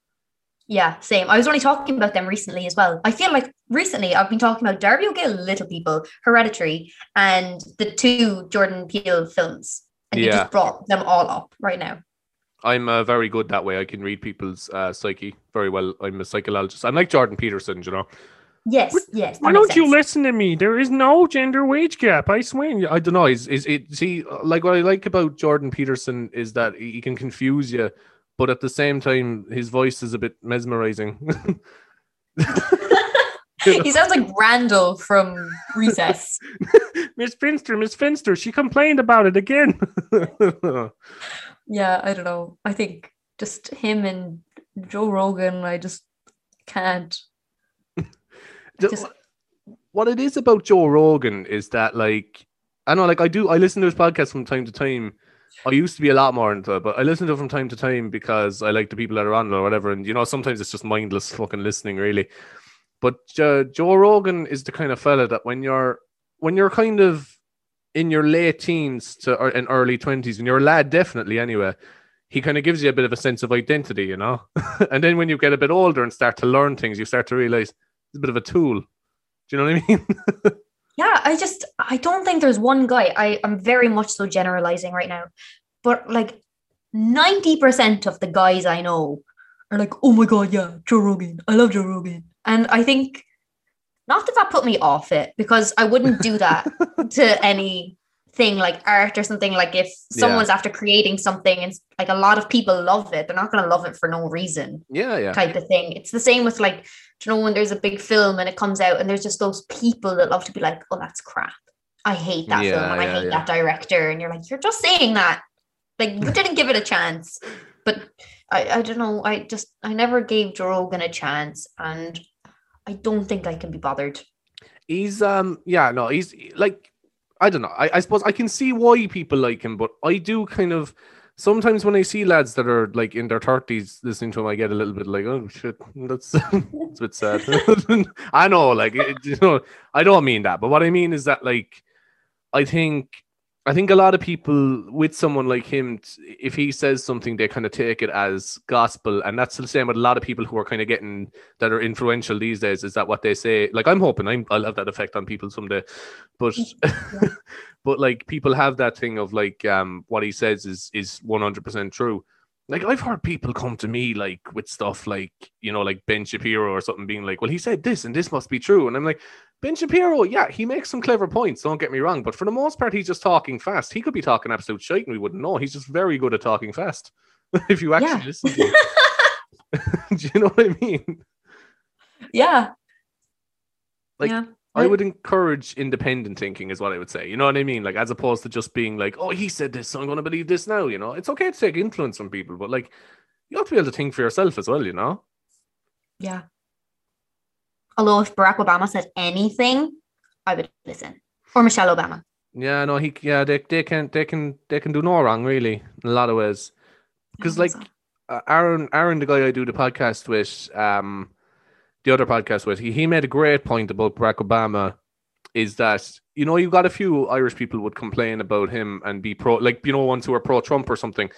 Yeah, same. I was only talking about them recently as well. I feel like recently I've been talking about Darby O'Gill, Little People, Hereditary, and the two Jordan Peele films. And yeah. you just brought them all up right now. I'm uh, very good that way. I can read people's uh, psyche very well. I'm a psychologist. I'm like Jordan Peterson, you know. Yes, yes. Why don't sense. you listen to me? There is no gender wage gap. I swear. I don't know. Is is it? See, like what I like about Jordan Peterson is that he can confuse you, but at the same time, his voice is a bit mesmerizing. he sounds like Randall from Recess. Miss Finster, Miss Finster, she complained about it again yeah, I don't know. I think just him and Joe Rogan, I just can't. just... What it is about Joe Rogan is that, like, I know, like, I do, I listen to his podcast from time to time. I used to be a lot more into it, but I listen to it from time to time because I like the people that are on it or whatever. And, you know, sometimes it's just mindless fucking listening, really. But uh, Joe Rogan is the kind of fella that when you're, when you're kind of in your late teens to or in early 20s, and you're a lad, definitely anyway, he kind of gives you a bit of a sense of identity, you know? and then when you get a bit older and start to learn things, you start to realize it's a bit of a tool. Do you know what I mean? yeah, I just, I don't think there's one guy. I, I'm very much so generalizing right now, but like 90% of the guys I know are like, oh my god, yeah, Joe Rogan. I love Joe Rogan. And I think not that that put me off it because I wouldn't do that to any thing like art or something like if someone's after creating something and like a lot of people love it. They're not going to love it for no reason Yeah, yeah. type of thing. It's the same with like you know when there's a big film and it comes out and there's just those people that love to be like oh that's crap. I hate that film Yeah, and i hate yeah. that director. And you're like you're just saying that. Like you didn't give it a chance. But i i don't know. I just i never gave Joe Rogan a chance and i don't think i can be bothered. He's um yeah, no, he's like I don't know. I, I suppose I can see why people like him, but I do kind of sometimes when I see lads that are like in their thirties listening to him, I get a little bit like, oh shit, that's it's a bit sad. I know, like it, you know, I don't mean that, but what I mean is that like I think I think a lot of people with someone like him, if he says something, they kind of take it as gospel, and that's the same with a lot of people who are kind of getting that are influential these days. Is that what they say? Like I'm hoping I'm, I'll have that effect on people someday, but but like people have that thing of like um what he says is is 100 percent true. Like I've heard people come to me like with stuff like you know like Ben Shapiro or something being like, well he said this and this must be true, and I'm like. Ben Shapiro, yeah, he makes some clever points. Don't get me wrong, but for the most part, he's just talking fast. He could be talking absolute shite, and we wouldn't know. He's just very good at talking fast. if you actually Yeah. listen, to him. do you know what I mean? yeah Like, yeah I would encourage independent thinking, is what I would say. You know what I mean? Like, as opposed to just being like, "Oh, he said this, so I'm going to believe this now." You know, it's okay to take influence from people, but like, you have to be able to think for yourself as well. You know? Yeah. Although if Barack Obama said anything, I would listen. Or Michelle Obama. Yeah, no, he, yeah, they, they can, they can, they can do no wrong, really, in a lot of ways. Because, like, uh, Aaron, Aaron, the guy I do the podcast with, um, the other podcast with, he, he made a great point about Barack Obama. Is that you know you got a few Irish people would complain about him and be pro, like you know ones who are pro Trump or something,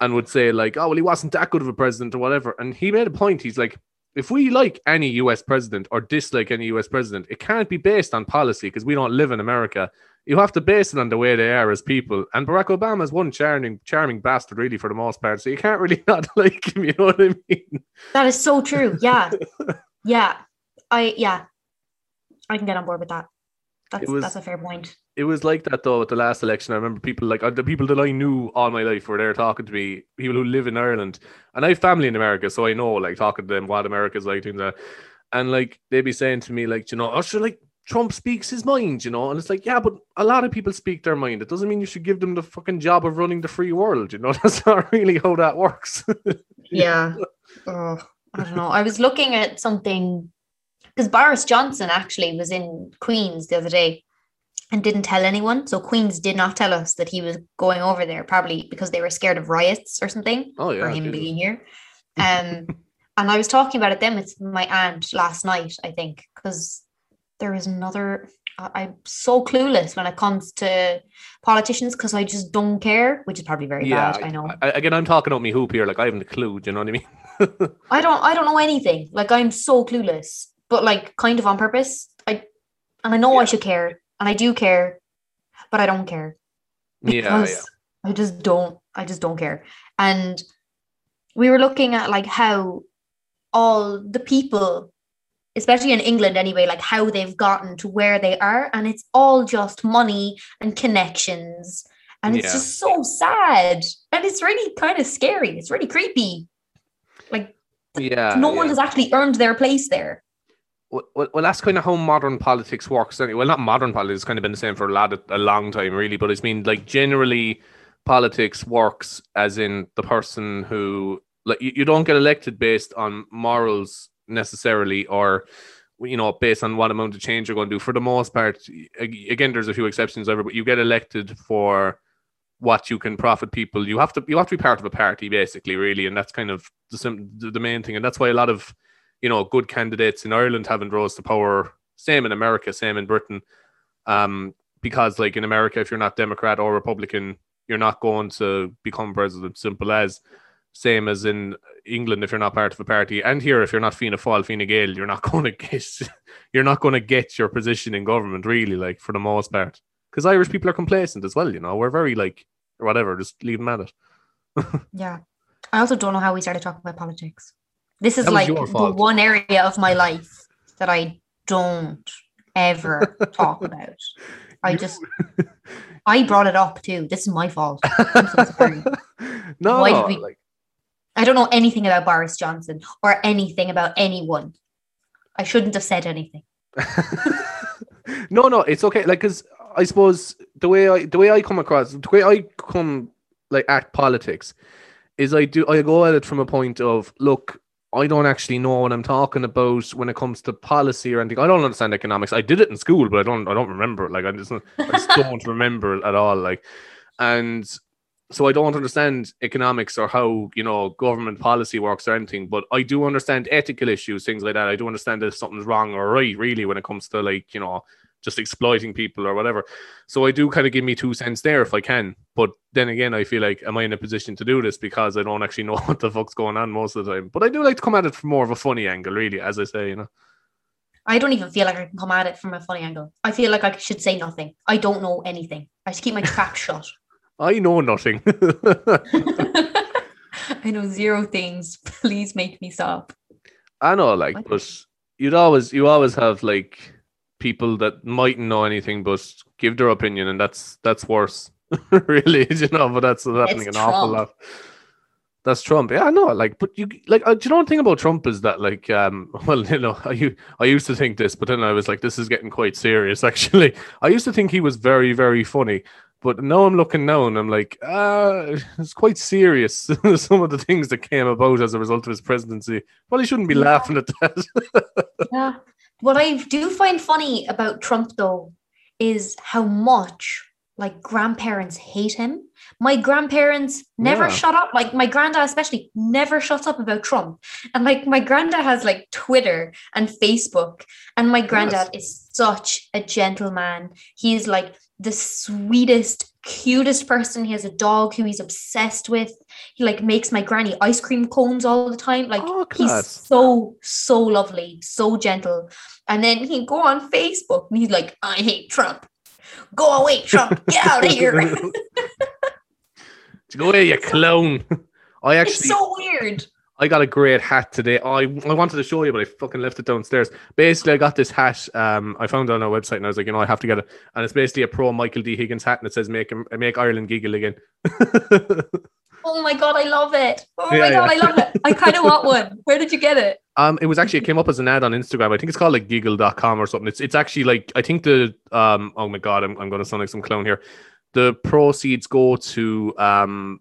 and would say like, oh well, he wasn't that good of a president or whatever. And he made a point. He's like, if we like any U.S. president or dislike any U.S. president, it can't be based on policy because we don't live in America. You have to base it on the way they are as people. And Barack Obama is one charming, charming bastard, really, for the most part. So you can't really not like him. You know what I mean? That is so true. Yeah. yeah. I yeah. I can get on board with that. That's was- that's a fair point. It was like that though at the last election. I remember people like uh, the people that I knew all my life were there talking to me. People who live in Ireland, and I have family in America, so I know like talking to them what America's like doing that. And like they'd be saying to me like, you know, oh, like Trump speaks his mind, you know, and it's like, yeah, but a lot of people speak their mind. It doesn't mean you should give them the fucking job of running the free world, you know. That's not really how that works. Yeah. oh, I don't know. I was looking at something because Boris Johnson actually was in Queens the other day and didn't tell anyone. So Queens did not tell us that he was going over there, probably because they were scared of riots or something. oh yeah, for him being here. Um, and I was talking about it then with my aunt last night, I think, because there is another. I- I'm so clueless when it comes to politicians because I just don't care, which is probably very yeah. bad. I know. I, again, I'm talking about me hoop here. Like I haven't a clue. Do you know what I mean? I don't. I don't know anything. Like I'm so clueless, but like kind of on purpose. I and I know I should care, and I do care, but I don't care. yeah, yeah. I just don't I just don't care. And we were looking at like how all the people, especially in England anyway, like how they've gotten to where they are, and it's all just money and connections. And it's Yeah. just so sad. And it's really kind of scary. It's really creepy. Like Yeah, no yeah. one has actually earned their place there. Well, well, that's kind of how modern politics works. Anyway. Well, not modern politics; kind of been the same for a lot a long time, really. But it's mean like generally, politics works as in the person who like you, you don't get elected based on morals necessarily, or you know, based on what amount of change you're going to do. For the most part, again, there's a few exceptions ever, but you get elected for what you can profit people. You have to you have to be part of a party, basically, really, and that's kind of the the main thing, and that's why a lot of you know, good candidates in Ireland haven't rose to power. Same in America, same in Britain. Um, because like in America, if you're not Democrat or Republican, you're not going to become president. Simple as. Same as in England, if you're not part of a party, and here, if you're not Fianna Fáil, Fine Gael, you're not going to get, you're not going to get your position in government, really, like for the most part. Because Irish people are complacent as well, you know. We're very like, whatever, just leave them at it. Yeah. I also don't know how we started talking about politics. This is like the one area of my life that I don't ever talk about. I just I brought it up too. This is my fault. I'm so sorry. no, Why did we- like I don't know anything about Boris Johnson or anything about anyone. I shouldn't have said anything. no, no, it's okay. Like, cause I suppose the way I the way I come across the way I come like at politics is I do I go at it from a point of look. I don't actually know what I'm talking about when it comes to policy or anything. I don't understand economics. I did it in school, but I don't. I don't remember it. Like I just, I just don't remember it at all. Like, and so I don't understand economics or how you know government policy works or anything. But I do understand ethical issues, things like that. I do understand if something's wrong or right, really, when it comes to like you know just exploiting people or whatever. So I do kind of give me two cents there if I can. But then again, I feel like am I in a position to do this because I don't actually know what the fuck's going on most of the time. But I do like to come at it from more of a funny angle, really, as I say, you know. I don't even feel like I can come at it from a funny angle. I feel like I should say nothing. I don't know anything. I just keep my trap shut. I know nothing. I know zero things. Please make me stop. I know, like, What? but you'd always you always have like people that mightn't know anything but give their opinion, and that's that's worse, really, you know. But that's happening an awful lot. That's Trump. Yeah, I know. Like, but you like, uh, do you know one thing about Trump is that like, um, well, you know, I I used to think this, but then I was like, this is getting quite serious. Actually, I used to think he was very very funny. But now I'm looking now and I'm like, uh, it's quite serious. Some of the things that came about as a result of his presidency. Well, he shouldn't be Yeah. laughing at that. Yeah. What I do find funny about Trump, though, is how much like grandparents hate him. My grandparents never Yeah. shut up. Like my granddad, especially, never shuts up about Trump. And like my granddad has like Twitter and Facebook. And my granddad is such a gentleman. He's like the sweetest, cutest person. He has a dog who he's obsessed with. He like makes my granny ice cream cones all the time. Like Oh, he's so, so lovely, so gentle. And then he'd go on Facebook and he's like, I hate Trump. Go away, Trump. Get out of here. Go away, you clown. I actually it's so weird. I got a great hat today. I, I wanted to show you, but I fucking left it downstairs. Basically, I got this hat. Um, I found it on our website, and I was like, you know, I have to get it. And it's basically a pro Michael D Higgins hat, and it says "Make make Ireland giggle again." Oh my god, I love it. Oh Yeah, my god, yeah. I love it. I kind of want one. Where did you get it? Um, it was actually it came up as an ad on Instagram. I think it's called like giggle.com or something. It's it's actually like I think the um oh my god, I'm I'm gonna sound like some clown here. The proceeds go to um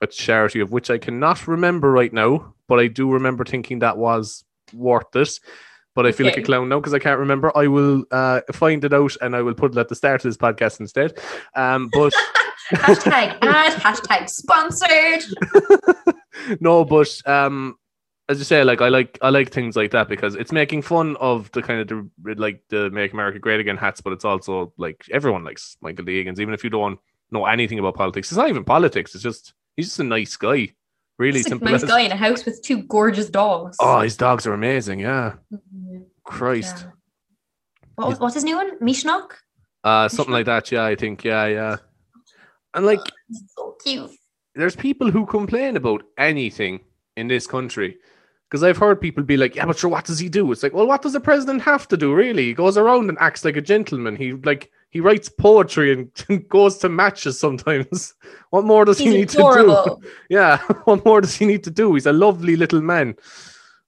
a charity of which I cannot remember right now, but I do remember thinking that was worth it. But I feel like a clown now because I can't remember. I will uh, find it out and I will put it at the start of this podcast instead. Um, but Hashtag ad, hashtag sponsored. no, but um, as you say, like I like I like things like that because it's making fun of the kind of the like the "Make America Great Again" hats, but it's also like everyone likes Michael D. Higgins, even if you don't know anything about politics. It's not even politics. It's just he's just a nice guy. Really He's a simple. nice as- guy in a house with two gorgeous dogs. Oh, his dogs are amazing. Yeah, Mhm. Christ. Yeah. What was, what's his new one? Misneach? Uh, something like that. Yeah, I think. Yeah, yeah. And like, So cute. there's people who complain about anything in this country. Because I've heard people be like, yeah, but sure, what does he do? It's like, well, what does the president have to do, really? He goes around and acts like a gentleman. He like he writes poetry and goes to matches sometimes. what more does he He's need to do? Yeah, what more does he need to do? He's a lovely little man.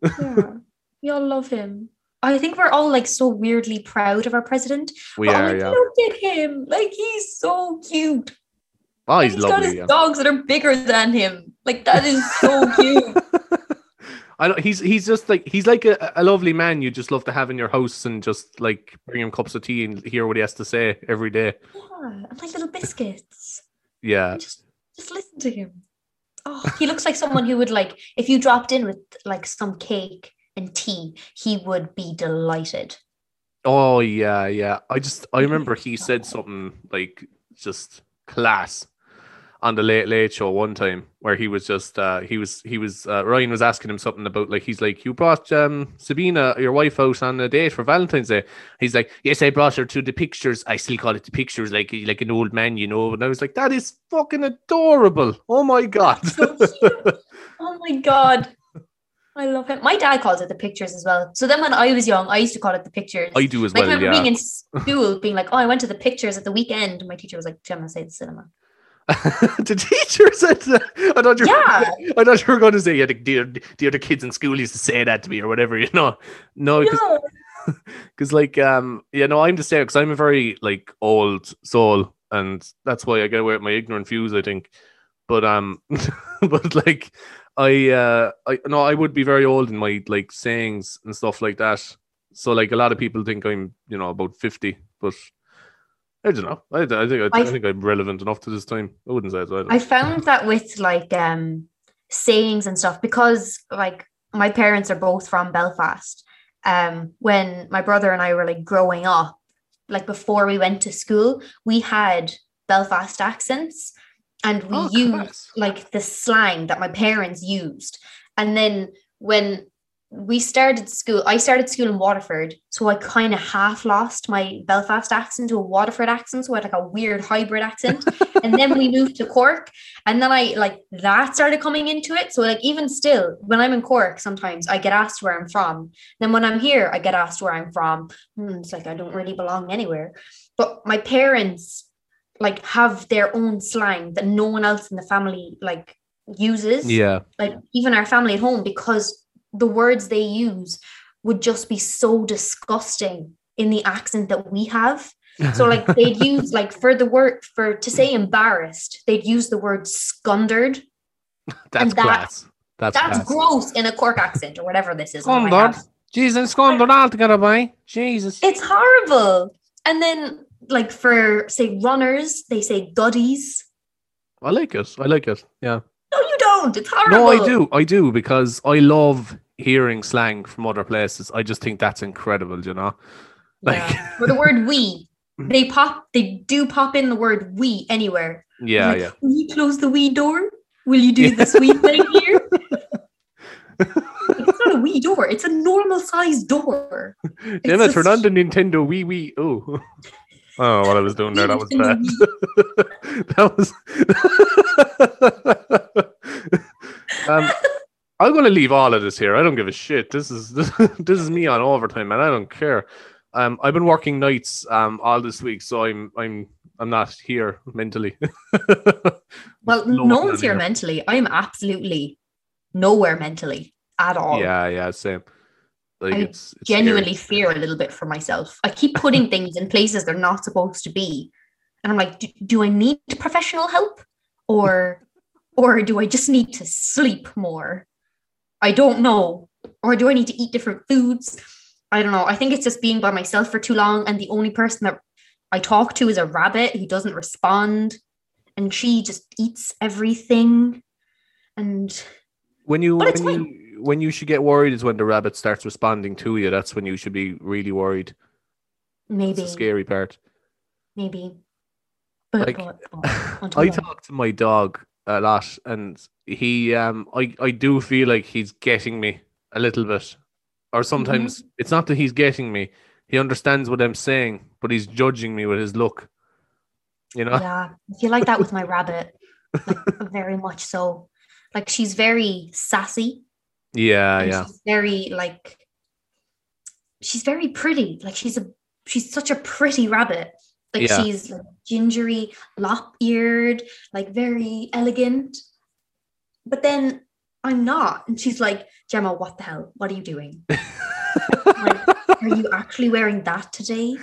yeah. We all love him. I think we're all like so weirdly proud of our president. We But I'm are, like, yeah. look at him. Like he's so cute. Oh, And he's got his. Yeah. dogs that are bigger than him. Like that is so cute. I know he's he's just like he's like a, a lovely man you just love to have in your house and just like bring him cups of tea and hear what he has to say every day. Yeah, and like little biscuits. Yeah. And just just listen to him. Oh, he looks like someone who would like if you dropped in with like some cake and tea, he would be delighted. Oh yeah, yeah. I just I remember he said something like just class on the late late show one time where he was just uh he was he was uh, Ryan was asking him something about like he's like you brought um Sabina your wife out on a date for Valentine's Day. He's like yes I brought her to the pictures. I still call it the pictures like like an old man you know. And I was like that is fucking adorable. Oh my god. So. Oh my god. I love it. My dad calls it the pictures as well. So then when I was young, I used to call it the pictures. I do as like, well. I remember Yeah. being in school, being like, "Oh, I went to the pictures at the weekend." My teacher was like, "Gemma, say the cinema." the teacher said that. I thought you were, Yeah. I thought you were going to say, yeah, the, the, the other kids in school used to say that to me or whatever, you know. No, because because like um yeah no i'm the same because i'm a very like old soul and that's why i get away with my ignorant views i think but um but like i uh i no i would be very old in my like sayings and stuff like that so like a lot of people think i'm you know about 50 but i don't know i, I think I, I think i'm relevant enough to this time i wouldn't say so I I found that with like um sayings and stuff because like my parents are both from Belfast. Um, when my brother and I were like growing up, like before we went to school, we had Belfast accents and we Oh, used like the slang that my parents used. And then when we started school, I started school in Waterford, so I kind of half lost my Belfast accent to a Waterford accent, so I had like a weird hybrid accent. and then we moved to Cork, and then I like that started coming into it. So like even still, when I'm in Cork, sometimes I get asked where I'm from. Then when I'm here, I get asked where I'm from. Hmm, it's like I don't really belong anywhere. But my parents like have their own slang that no one else in the family like uses yeah like even our family at home because the words they use would just be so disgusting in the accent that we have. So like they'd use like for the word for to say embarrassed they'd use the word scundered that's and that- class. That's, that's class. gross in a cork accent or whatever this is Scundered? jesus scundered all together boy. Jesus. It's horrible. And then like for say runners they say gutties i like it. I like it. Yeah. No you don't. It's horrible No, I do. I do because I love hearing slang from other places. I just think that's incredible, you know? Like, yeah. for the word we they pop they do pop in the word we anywhere yeah, Like, yeah. Will you close the wee door? Will you do the sweet thing here? it's not a wee door. It's a normal sized door. Damn it, just- turn on the Nintendo Wii Wii. Oh. Oh, what I was doing there, that was bad. that was. um, I'm going to leave all of this here. I don't give a shit. This is this this is me on overtime, man. I don't care. Um, I've been working nights um all this week, so I'm I'm I'm not here mentally. Well, No one's here here. mentally. I am absolutely nowhere mentally at all. Yeah, yeah, same. Like I it's, it's scary. Genuinely fear a little bit for myself. I keep putting things in places they're not supposed to be. And I'm like, do, do I need professional help? Or or do I just need to sleep more? I don't know. Or do I need to eat different foods? I don't know. I think it's just being by myself for too long. And the only person that I talk to is a rabbit who doesn't respond. And she just eats everything. And when you when you when you should get worried is when the rabbit starts responding to you. That's when you should be really worried. That's maybe, the scary part. maybe. But, Like, but, but I talk to my dog a lot, and he um I I do feel like he's getting me a little bit, or sometimes it's not that he's getting me. He understands what I'm saying, but he's judging me with his look. You know? Yeah, I feel like that with my rabbit, like, very much so. Like she's very sassy. Yeah, yeah. She's very like she's very pretty. Like she's a she's such a pretty rabbit. Like Yeah. she's like gingery, lop-eared, like very elegant. But then I'm not. And she's like, Gemma, what the hell? What are you doing? like, are you actually wearing that today?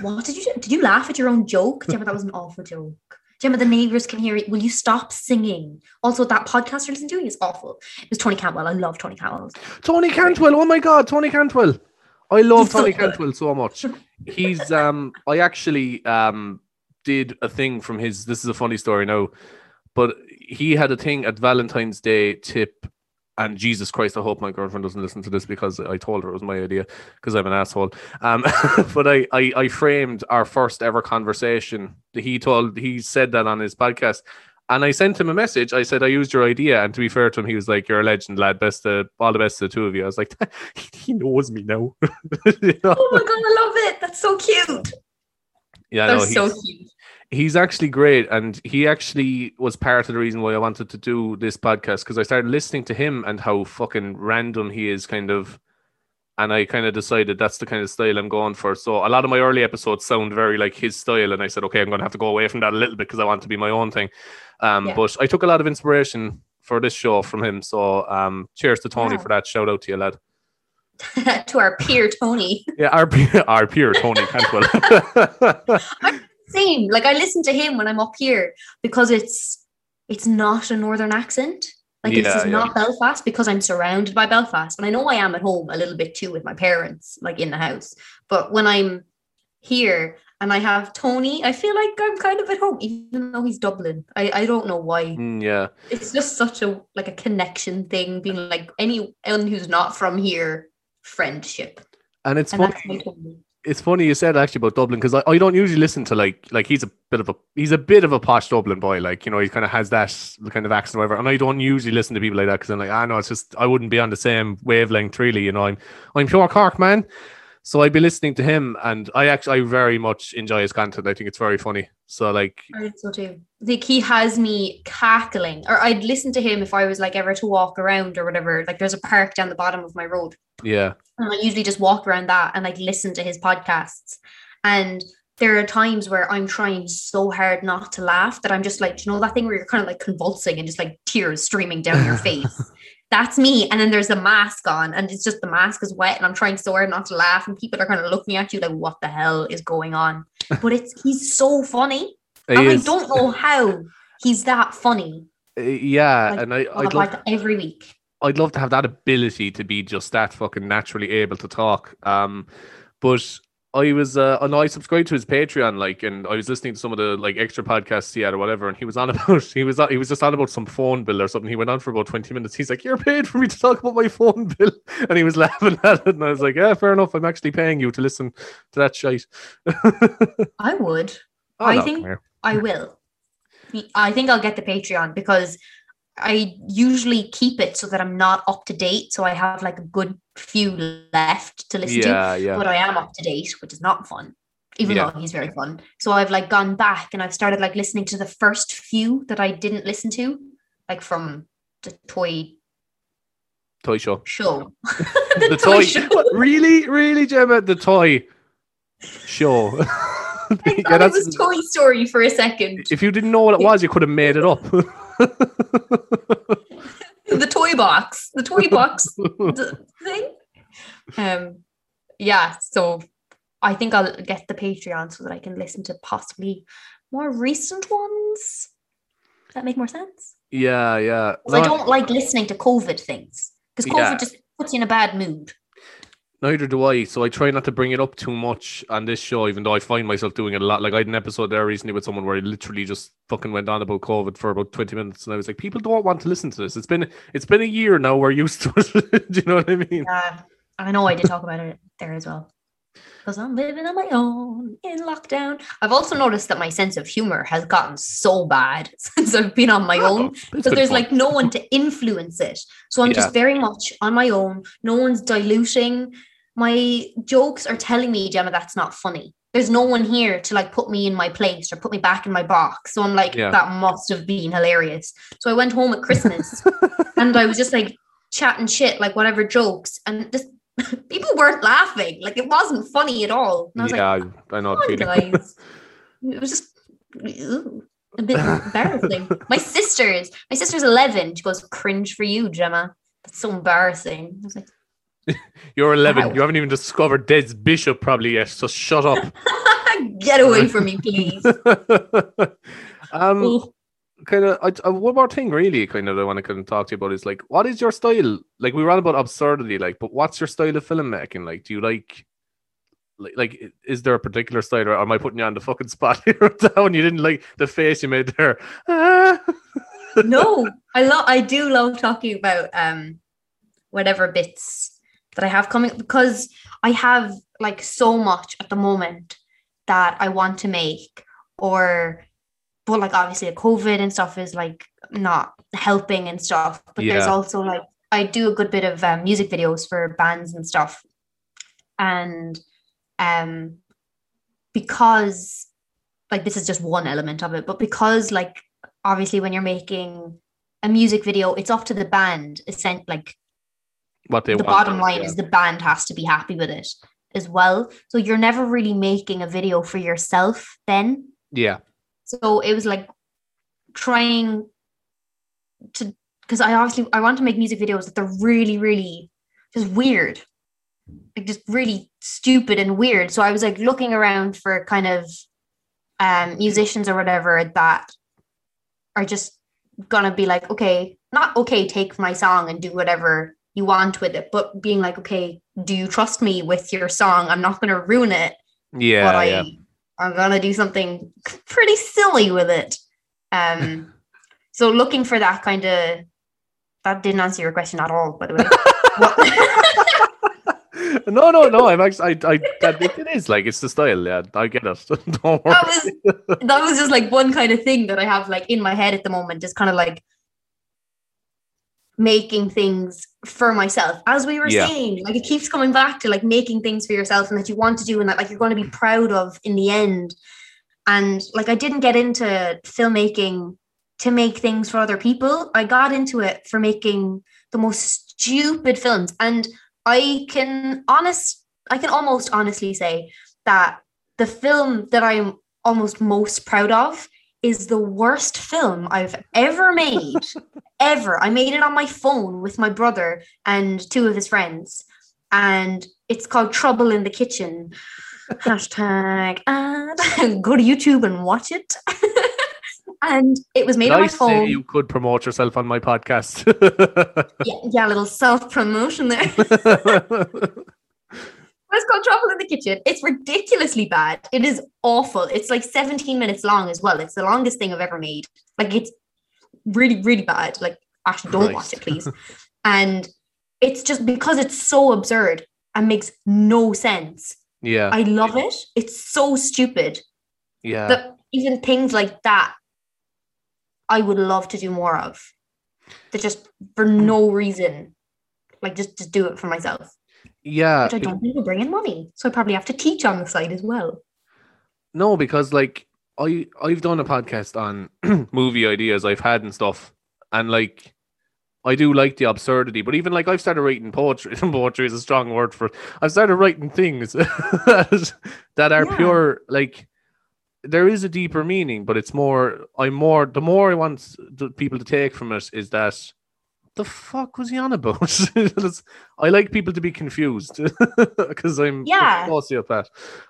What did you do? Did you laugh at your own joke? Gemma, that was an awful joke. Gemma, the neighbors can hear it. Will you stop singing? Also, that podcast you're listening to is awful. It was Tony Cantwell. I love Tony Cantwell. Tony Cantwell. Oh my god, Tony Cantwell. I love He's Tony good. Cantwell so much. He's um I actually um did a thing from his this is a funny story now, but he had a thing at Valentine's Day tip and Jesus Christ, I hope my girlfriend doesn't listen to this because I told her it was my idea because I'm an asshole. Um, but I, I I framed our first ever conversation. He told he said that on his podcast, and I sent him a message. I said I used your idea, and to be fair to him, he was like, "You're a legend, lad. Best of all the best to the two of you." I was like, "He knows me now." You know? Oh my god, I love it. That's so cute. Yeah, no, That's so cute. He's actually great and he actually was part of the reason why i wanted to do this podcast because i started listening to him and how fucking random he is kind of and i kind of decided that's the kind of style i'm going for so a lot of my early episodes sound very like his style and i said okay i'm going to have to go away from that a little bit because i want to be my own thing um, Yeah. but i took a lot of inspiration for this show from him so um, cheers to tony Wow. for that shout out to you lad to our peer Tony. yeah our, peer- our peer tony cantwell Same. Like I listen to him when I'm up here because it's it's not a northern accent. Like Yeah, this is yeah. not Belfast because I'm surrounded by Belfast. And I know I am at home a little bit too with my parents, like in the house. But when I'm here and I have Tony, I feel like I'm kind of at home, even though he's Dublin. I, I don't know why. Mm, yeah It's just such a like a connection thing, being like anyone who's not from here, friendship. and it's And funny that's my Tony. It's funny you said actually about Dublin because I, I don't usually listen to like like he's a bit of a he's a bit of a posh Dublin boy like you know he kind of has that kind of accent or whatever and I don't usually listen to people like that because I'm like ah know it's just I wouldn't be on the same wavelength really you know I'm I'm pure Cork man. So I'd be listening to him and I actually I very much enjoy his content. I think it's very funny so like I so too. Think he has me cackling, or I'd listen to him if I was like ever to walk around or whatever. Like there's a park down the bottom of my road, yeah and I usually just walk around that and like listen to his podcasts. And there are times where I'm trying so hard not to laugh that I'm just like, you know, that thing where you're kind of like convulsing and just like tears streaming down your face. That's me. And then there's a mask on, and it's just the mask is wet, and I'm trying so hard not to laugh, and people are kind of looking at you like, what the hell is going on? But it's he's so funny. He And I don't know how he's that funny. uh, yeah Like, and I, I'd a love every week. I'd love to have that ability to be just that fucking naturally able to talk. Um, but I was, uh, and I subscribed to his Patreon, like, and I was listening to some of the like extra podcasts he had or whatever, and he was on about, he was, on, he was just on about some phone bill or something. He went on for about twenty minutes. He's like, "You're paid for me to talk about my phone bill," and he was laughing at it, and I was like, "Yeah, fair enough. I'm actually paying you to listen to that shite." I would. Oh, I no, think- I will. I think I'll get the Patreon because I usually keep it so that I'm not up to date. So I have like a good few left to listen to. yeah, yeah, But I am up to date, which is not fun. Even Yeah. though he's very fun. So I've like gone back and I've started like listening to the first few that I didn't listen to, like from the toy toy show. show. the toy, What, really, really, Gemma, the toy show. I thought it was Toy Story for a second. if you didn't know what it was, you could have made it up. the toy box, the toy box thing. Um, yeah. So I think I'll get the Patreon so that I can listen to possibly more recent ones. Does that make more sense? yeah, yeah. 'Cause I don't like listening to COVID things because COVID Yeah. just puts you in a bad mood. Neither do I. So I try not to bring it up too much on this show, even though I find myself doing it a lot. Like I had an episode there recently with someone where I literally just fucking went on about COVID for about twenty minutes, and I was like, people don't want to listen to this. It's been it's been a year now. We're used to it. do you know what I mean? Uh, I know I did talk about it there as well. Because I'm living on my own in lockdown. I've also noticed that my sense of humor has gotten so bad since I've been on my own. Because there's fun. like no one to influence it. So I'm Yeah. just very much on my own. No one's diluting. My jokes are telling me, Gemma, that's not funny. There's no one here to like put me in my place or put me back in my box. So I'm like, Yeah. that must have been hilarious. So I went home at Christmas and I was just like chatting shit, like whatever jokes, and just people weren't laughing. Like it wasn't funny at all. And I was yeah, I, I know the Come on, feeling. guys. it was just ew, a bit embarrassing. my sister's, my sister's 11. She goes, cringe for you, Gemma. That's so embarrassing. I was like, You're 11. Wow. You haven't even discovered Ded's bishop probably yet. So shut up. get away from me, please. um, Ooh. kind of I, I, one more thing really kind of I want to kind of talk to you about is like what is your style like we ran about absurdity like but what's your style of filmmaking like do you like like, like is there a particular style or am I putting you on the fucking spot here down you didn't like the face you made there Ah. no, I love, I do love talking about um, whatever bits that I have coming because I have like so much at the moment that I want to make, or but like obviously a COVID and stuff is like not helping and stuff. But there's also like I do a good bit of um, music videos for bands and stuff, and um, because like this is just one element of it, but because like obviously when you're making a music video, it's up to the band, essentially like What they the bottom line yeah. is the band has to be happy with it as well. So you're never really making a video for yourself then. yeah, So it was like trying to because I obviously I want to make music videos that they're really, really just weird. Like just really stupid and weird. So I was like looking around for kind of um musicians or whatever that are just gonna be like, okay, not okay, take my song and do whatever you want with it, but being like, okay, do you trust me with your song? I'm not gonna ruin it yeah, but I yeah. I'm gonna do something pretty silly with it. Um, so looking for that kind of that didn't answer your question at all, by the way. No, no, no. I'm actually, I, I, that, it, it is like it's the style. Yeah, I get it. That was that was just like one kind of thing that I have like in my head at the moment, just kind of like making things for myself. As we were Yeah. saying, like it keeps coming back to like making things for yourself and that you want to do and that like you're going to be proud of in the end. And like I didn't get into filmmaking to make things for other people. I got into it for making the most stupid films. And I can honest I can almost honestly say that the film that I'm almost most proud of is the worst film I've ever made. ever. I made it on my phone with my brother and two of his friends. And it's called Trouble in the Kitchen. Hashtag and go to YouTube and watch it. and it was made Did on my phone. you could promote yourself on my podcast? Yeah, yeah, a little self-promotion there. Trouble in the Kitchen. It's ridiculously bad. It is awful. It's like 17 minutes long as well. It's the longest thing I've ever made. Like it's really, really bad. Like actually don't watch it, please. and it's just because it's so absurd and makes no sense. yeah, I love it. It's so stupid yeah. that even things like that I would love to do more of. That just for no reason. Like just just do it for myself. Yeah, Which I don't think will bring in money. So I probably have to teach on the side as well. No, because like I I've done a podcast on movie ideas I've had and stuff, and like I do like the absurdity. But even like I've started writing poetry. poetry is a strong word for. It. I've started writing things that, that are Yeah. pure. Like there is a deeper meaning, but it's more. I'm more. The more I want the people to take from it is that. The fuck was he on about? I like people to be confused because I'm a Yeah. sociopath.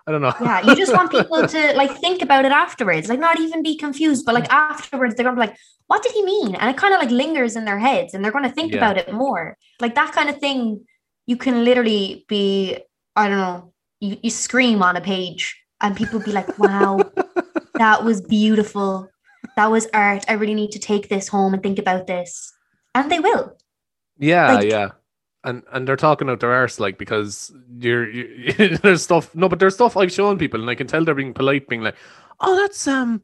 I don't know. Yeah, you just want people to like think about it afterwards, like not even be confused, but like afterwards they're gonna be like, "What did he mean?" And it kind of like lingers in their heads, and they're gonna think Yeah. about it more. Like that kind of thing, you can literally be, I don't know, you, you scream on a page, and people be like, "Wow, that was beautiful. That was art. I really need to take this home and think about this," and they will. Yeah, Like- yeah. And and they're talking out their arse like because you're you, there's stuff no, but there's stuff I've shown people and I can tell they're being polite, being like, oh, that's um,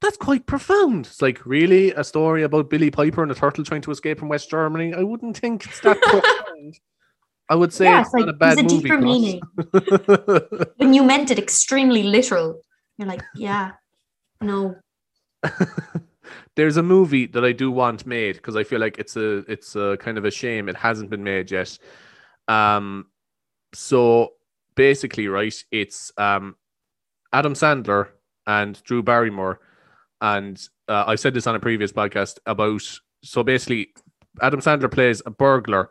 that's quite profound. It's like really a story about Billie Piper and a turtle trying to escape from West Germany. I wouldn't think it's that profound. I would say yeah, it's it's like not a bad a movie. deeper meaning. when you meant it extremely literal, you're like, yeah, no, there's a movie that I do want made because I feel like it's a it's a kind of a shame it hasn't been made yet. Um, so basically, right, it's um, Adam Sandler and Drew Barrymore, and uh, I said this on a previous podcast about. So basically, Adam Sandler plays a burglar,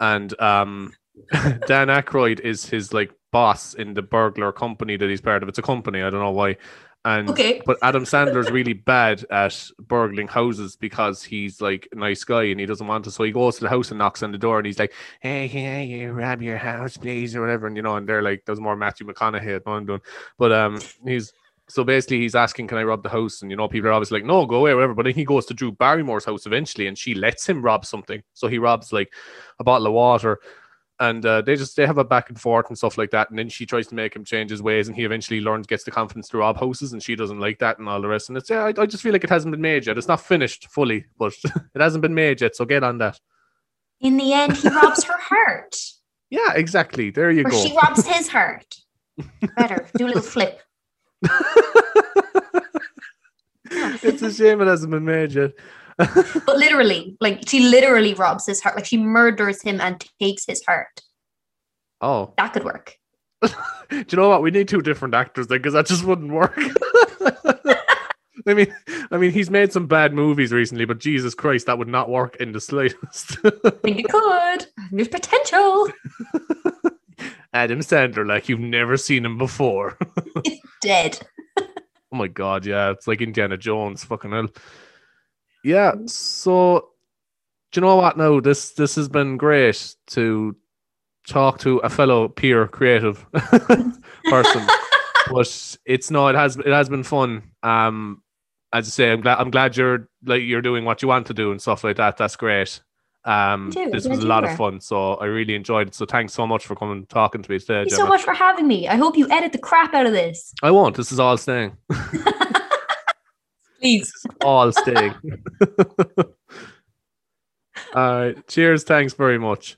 and um, Dan Aykroyd is his like boss in the burglar company that he's part of. It's a company, I don't know why. And Okay. but Adam Sandler's really bad at burgling houses because he's like a nice guy and he doesn't want to. So he goes to the house and knocks on the door and he's like, "Hey, can you rob your house, please?" or whatever. And you know, and they're like, "There's more Matthew McConaughey at one doing," but um, he's so basically he's asking, "Can I rob the house?" And you know, people are obviously like, "No, go away, whatever." But then he goes to Drew Barrymore's house eventually, and she lets him rob something. So he robs like a bottle of water and uh, they just they have a back and forth and stuff like that and then she tries to make him change his ways and he eventually learns gets the confidence to rob houses and she doesn't like that and all the rest and it's yeah I, I just feel like it hasn't been made yet it's not finished fully but it hasn't been made yet so get on that in the end, he robs her heart, yeah exactly there you or go she robs his heart. Better do a little flip. it's a shame it hasn't been made yet. but literally, like she literally robs his heart. Like she murders him and takes his heart. Oh, That could work. do you know what? We need two different actors then, because that just wouldn't work. I mean, I mean, he's made some bad movies recently, but Jesus Christ, that would not work in the slightest. I think it could. There's potential. Adam Sandler, like you've never seen him before. He's dead. oh my god, yeah, it's like Indiana Jones, fucking hell. Yeah, so do you know what? Now this this has been great to talk to a fellow peer creative person, but it's no, it has it has been fun. Um, as I say, I'm glad I'm glad you're like you're doing what you want to do and stuff like that. That's great. Um, this was a lot of fun, so I really enjoyed it. So thanks so much for coming and talking to me today. Thank you so much for having me. I hope you edit the crap out of this. I won't. This is all staying. Please. all staying. all right. Cheers. Thanks very much.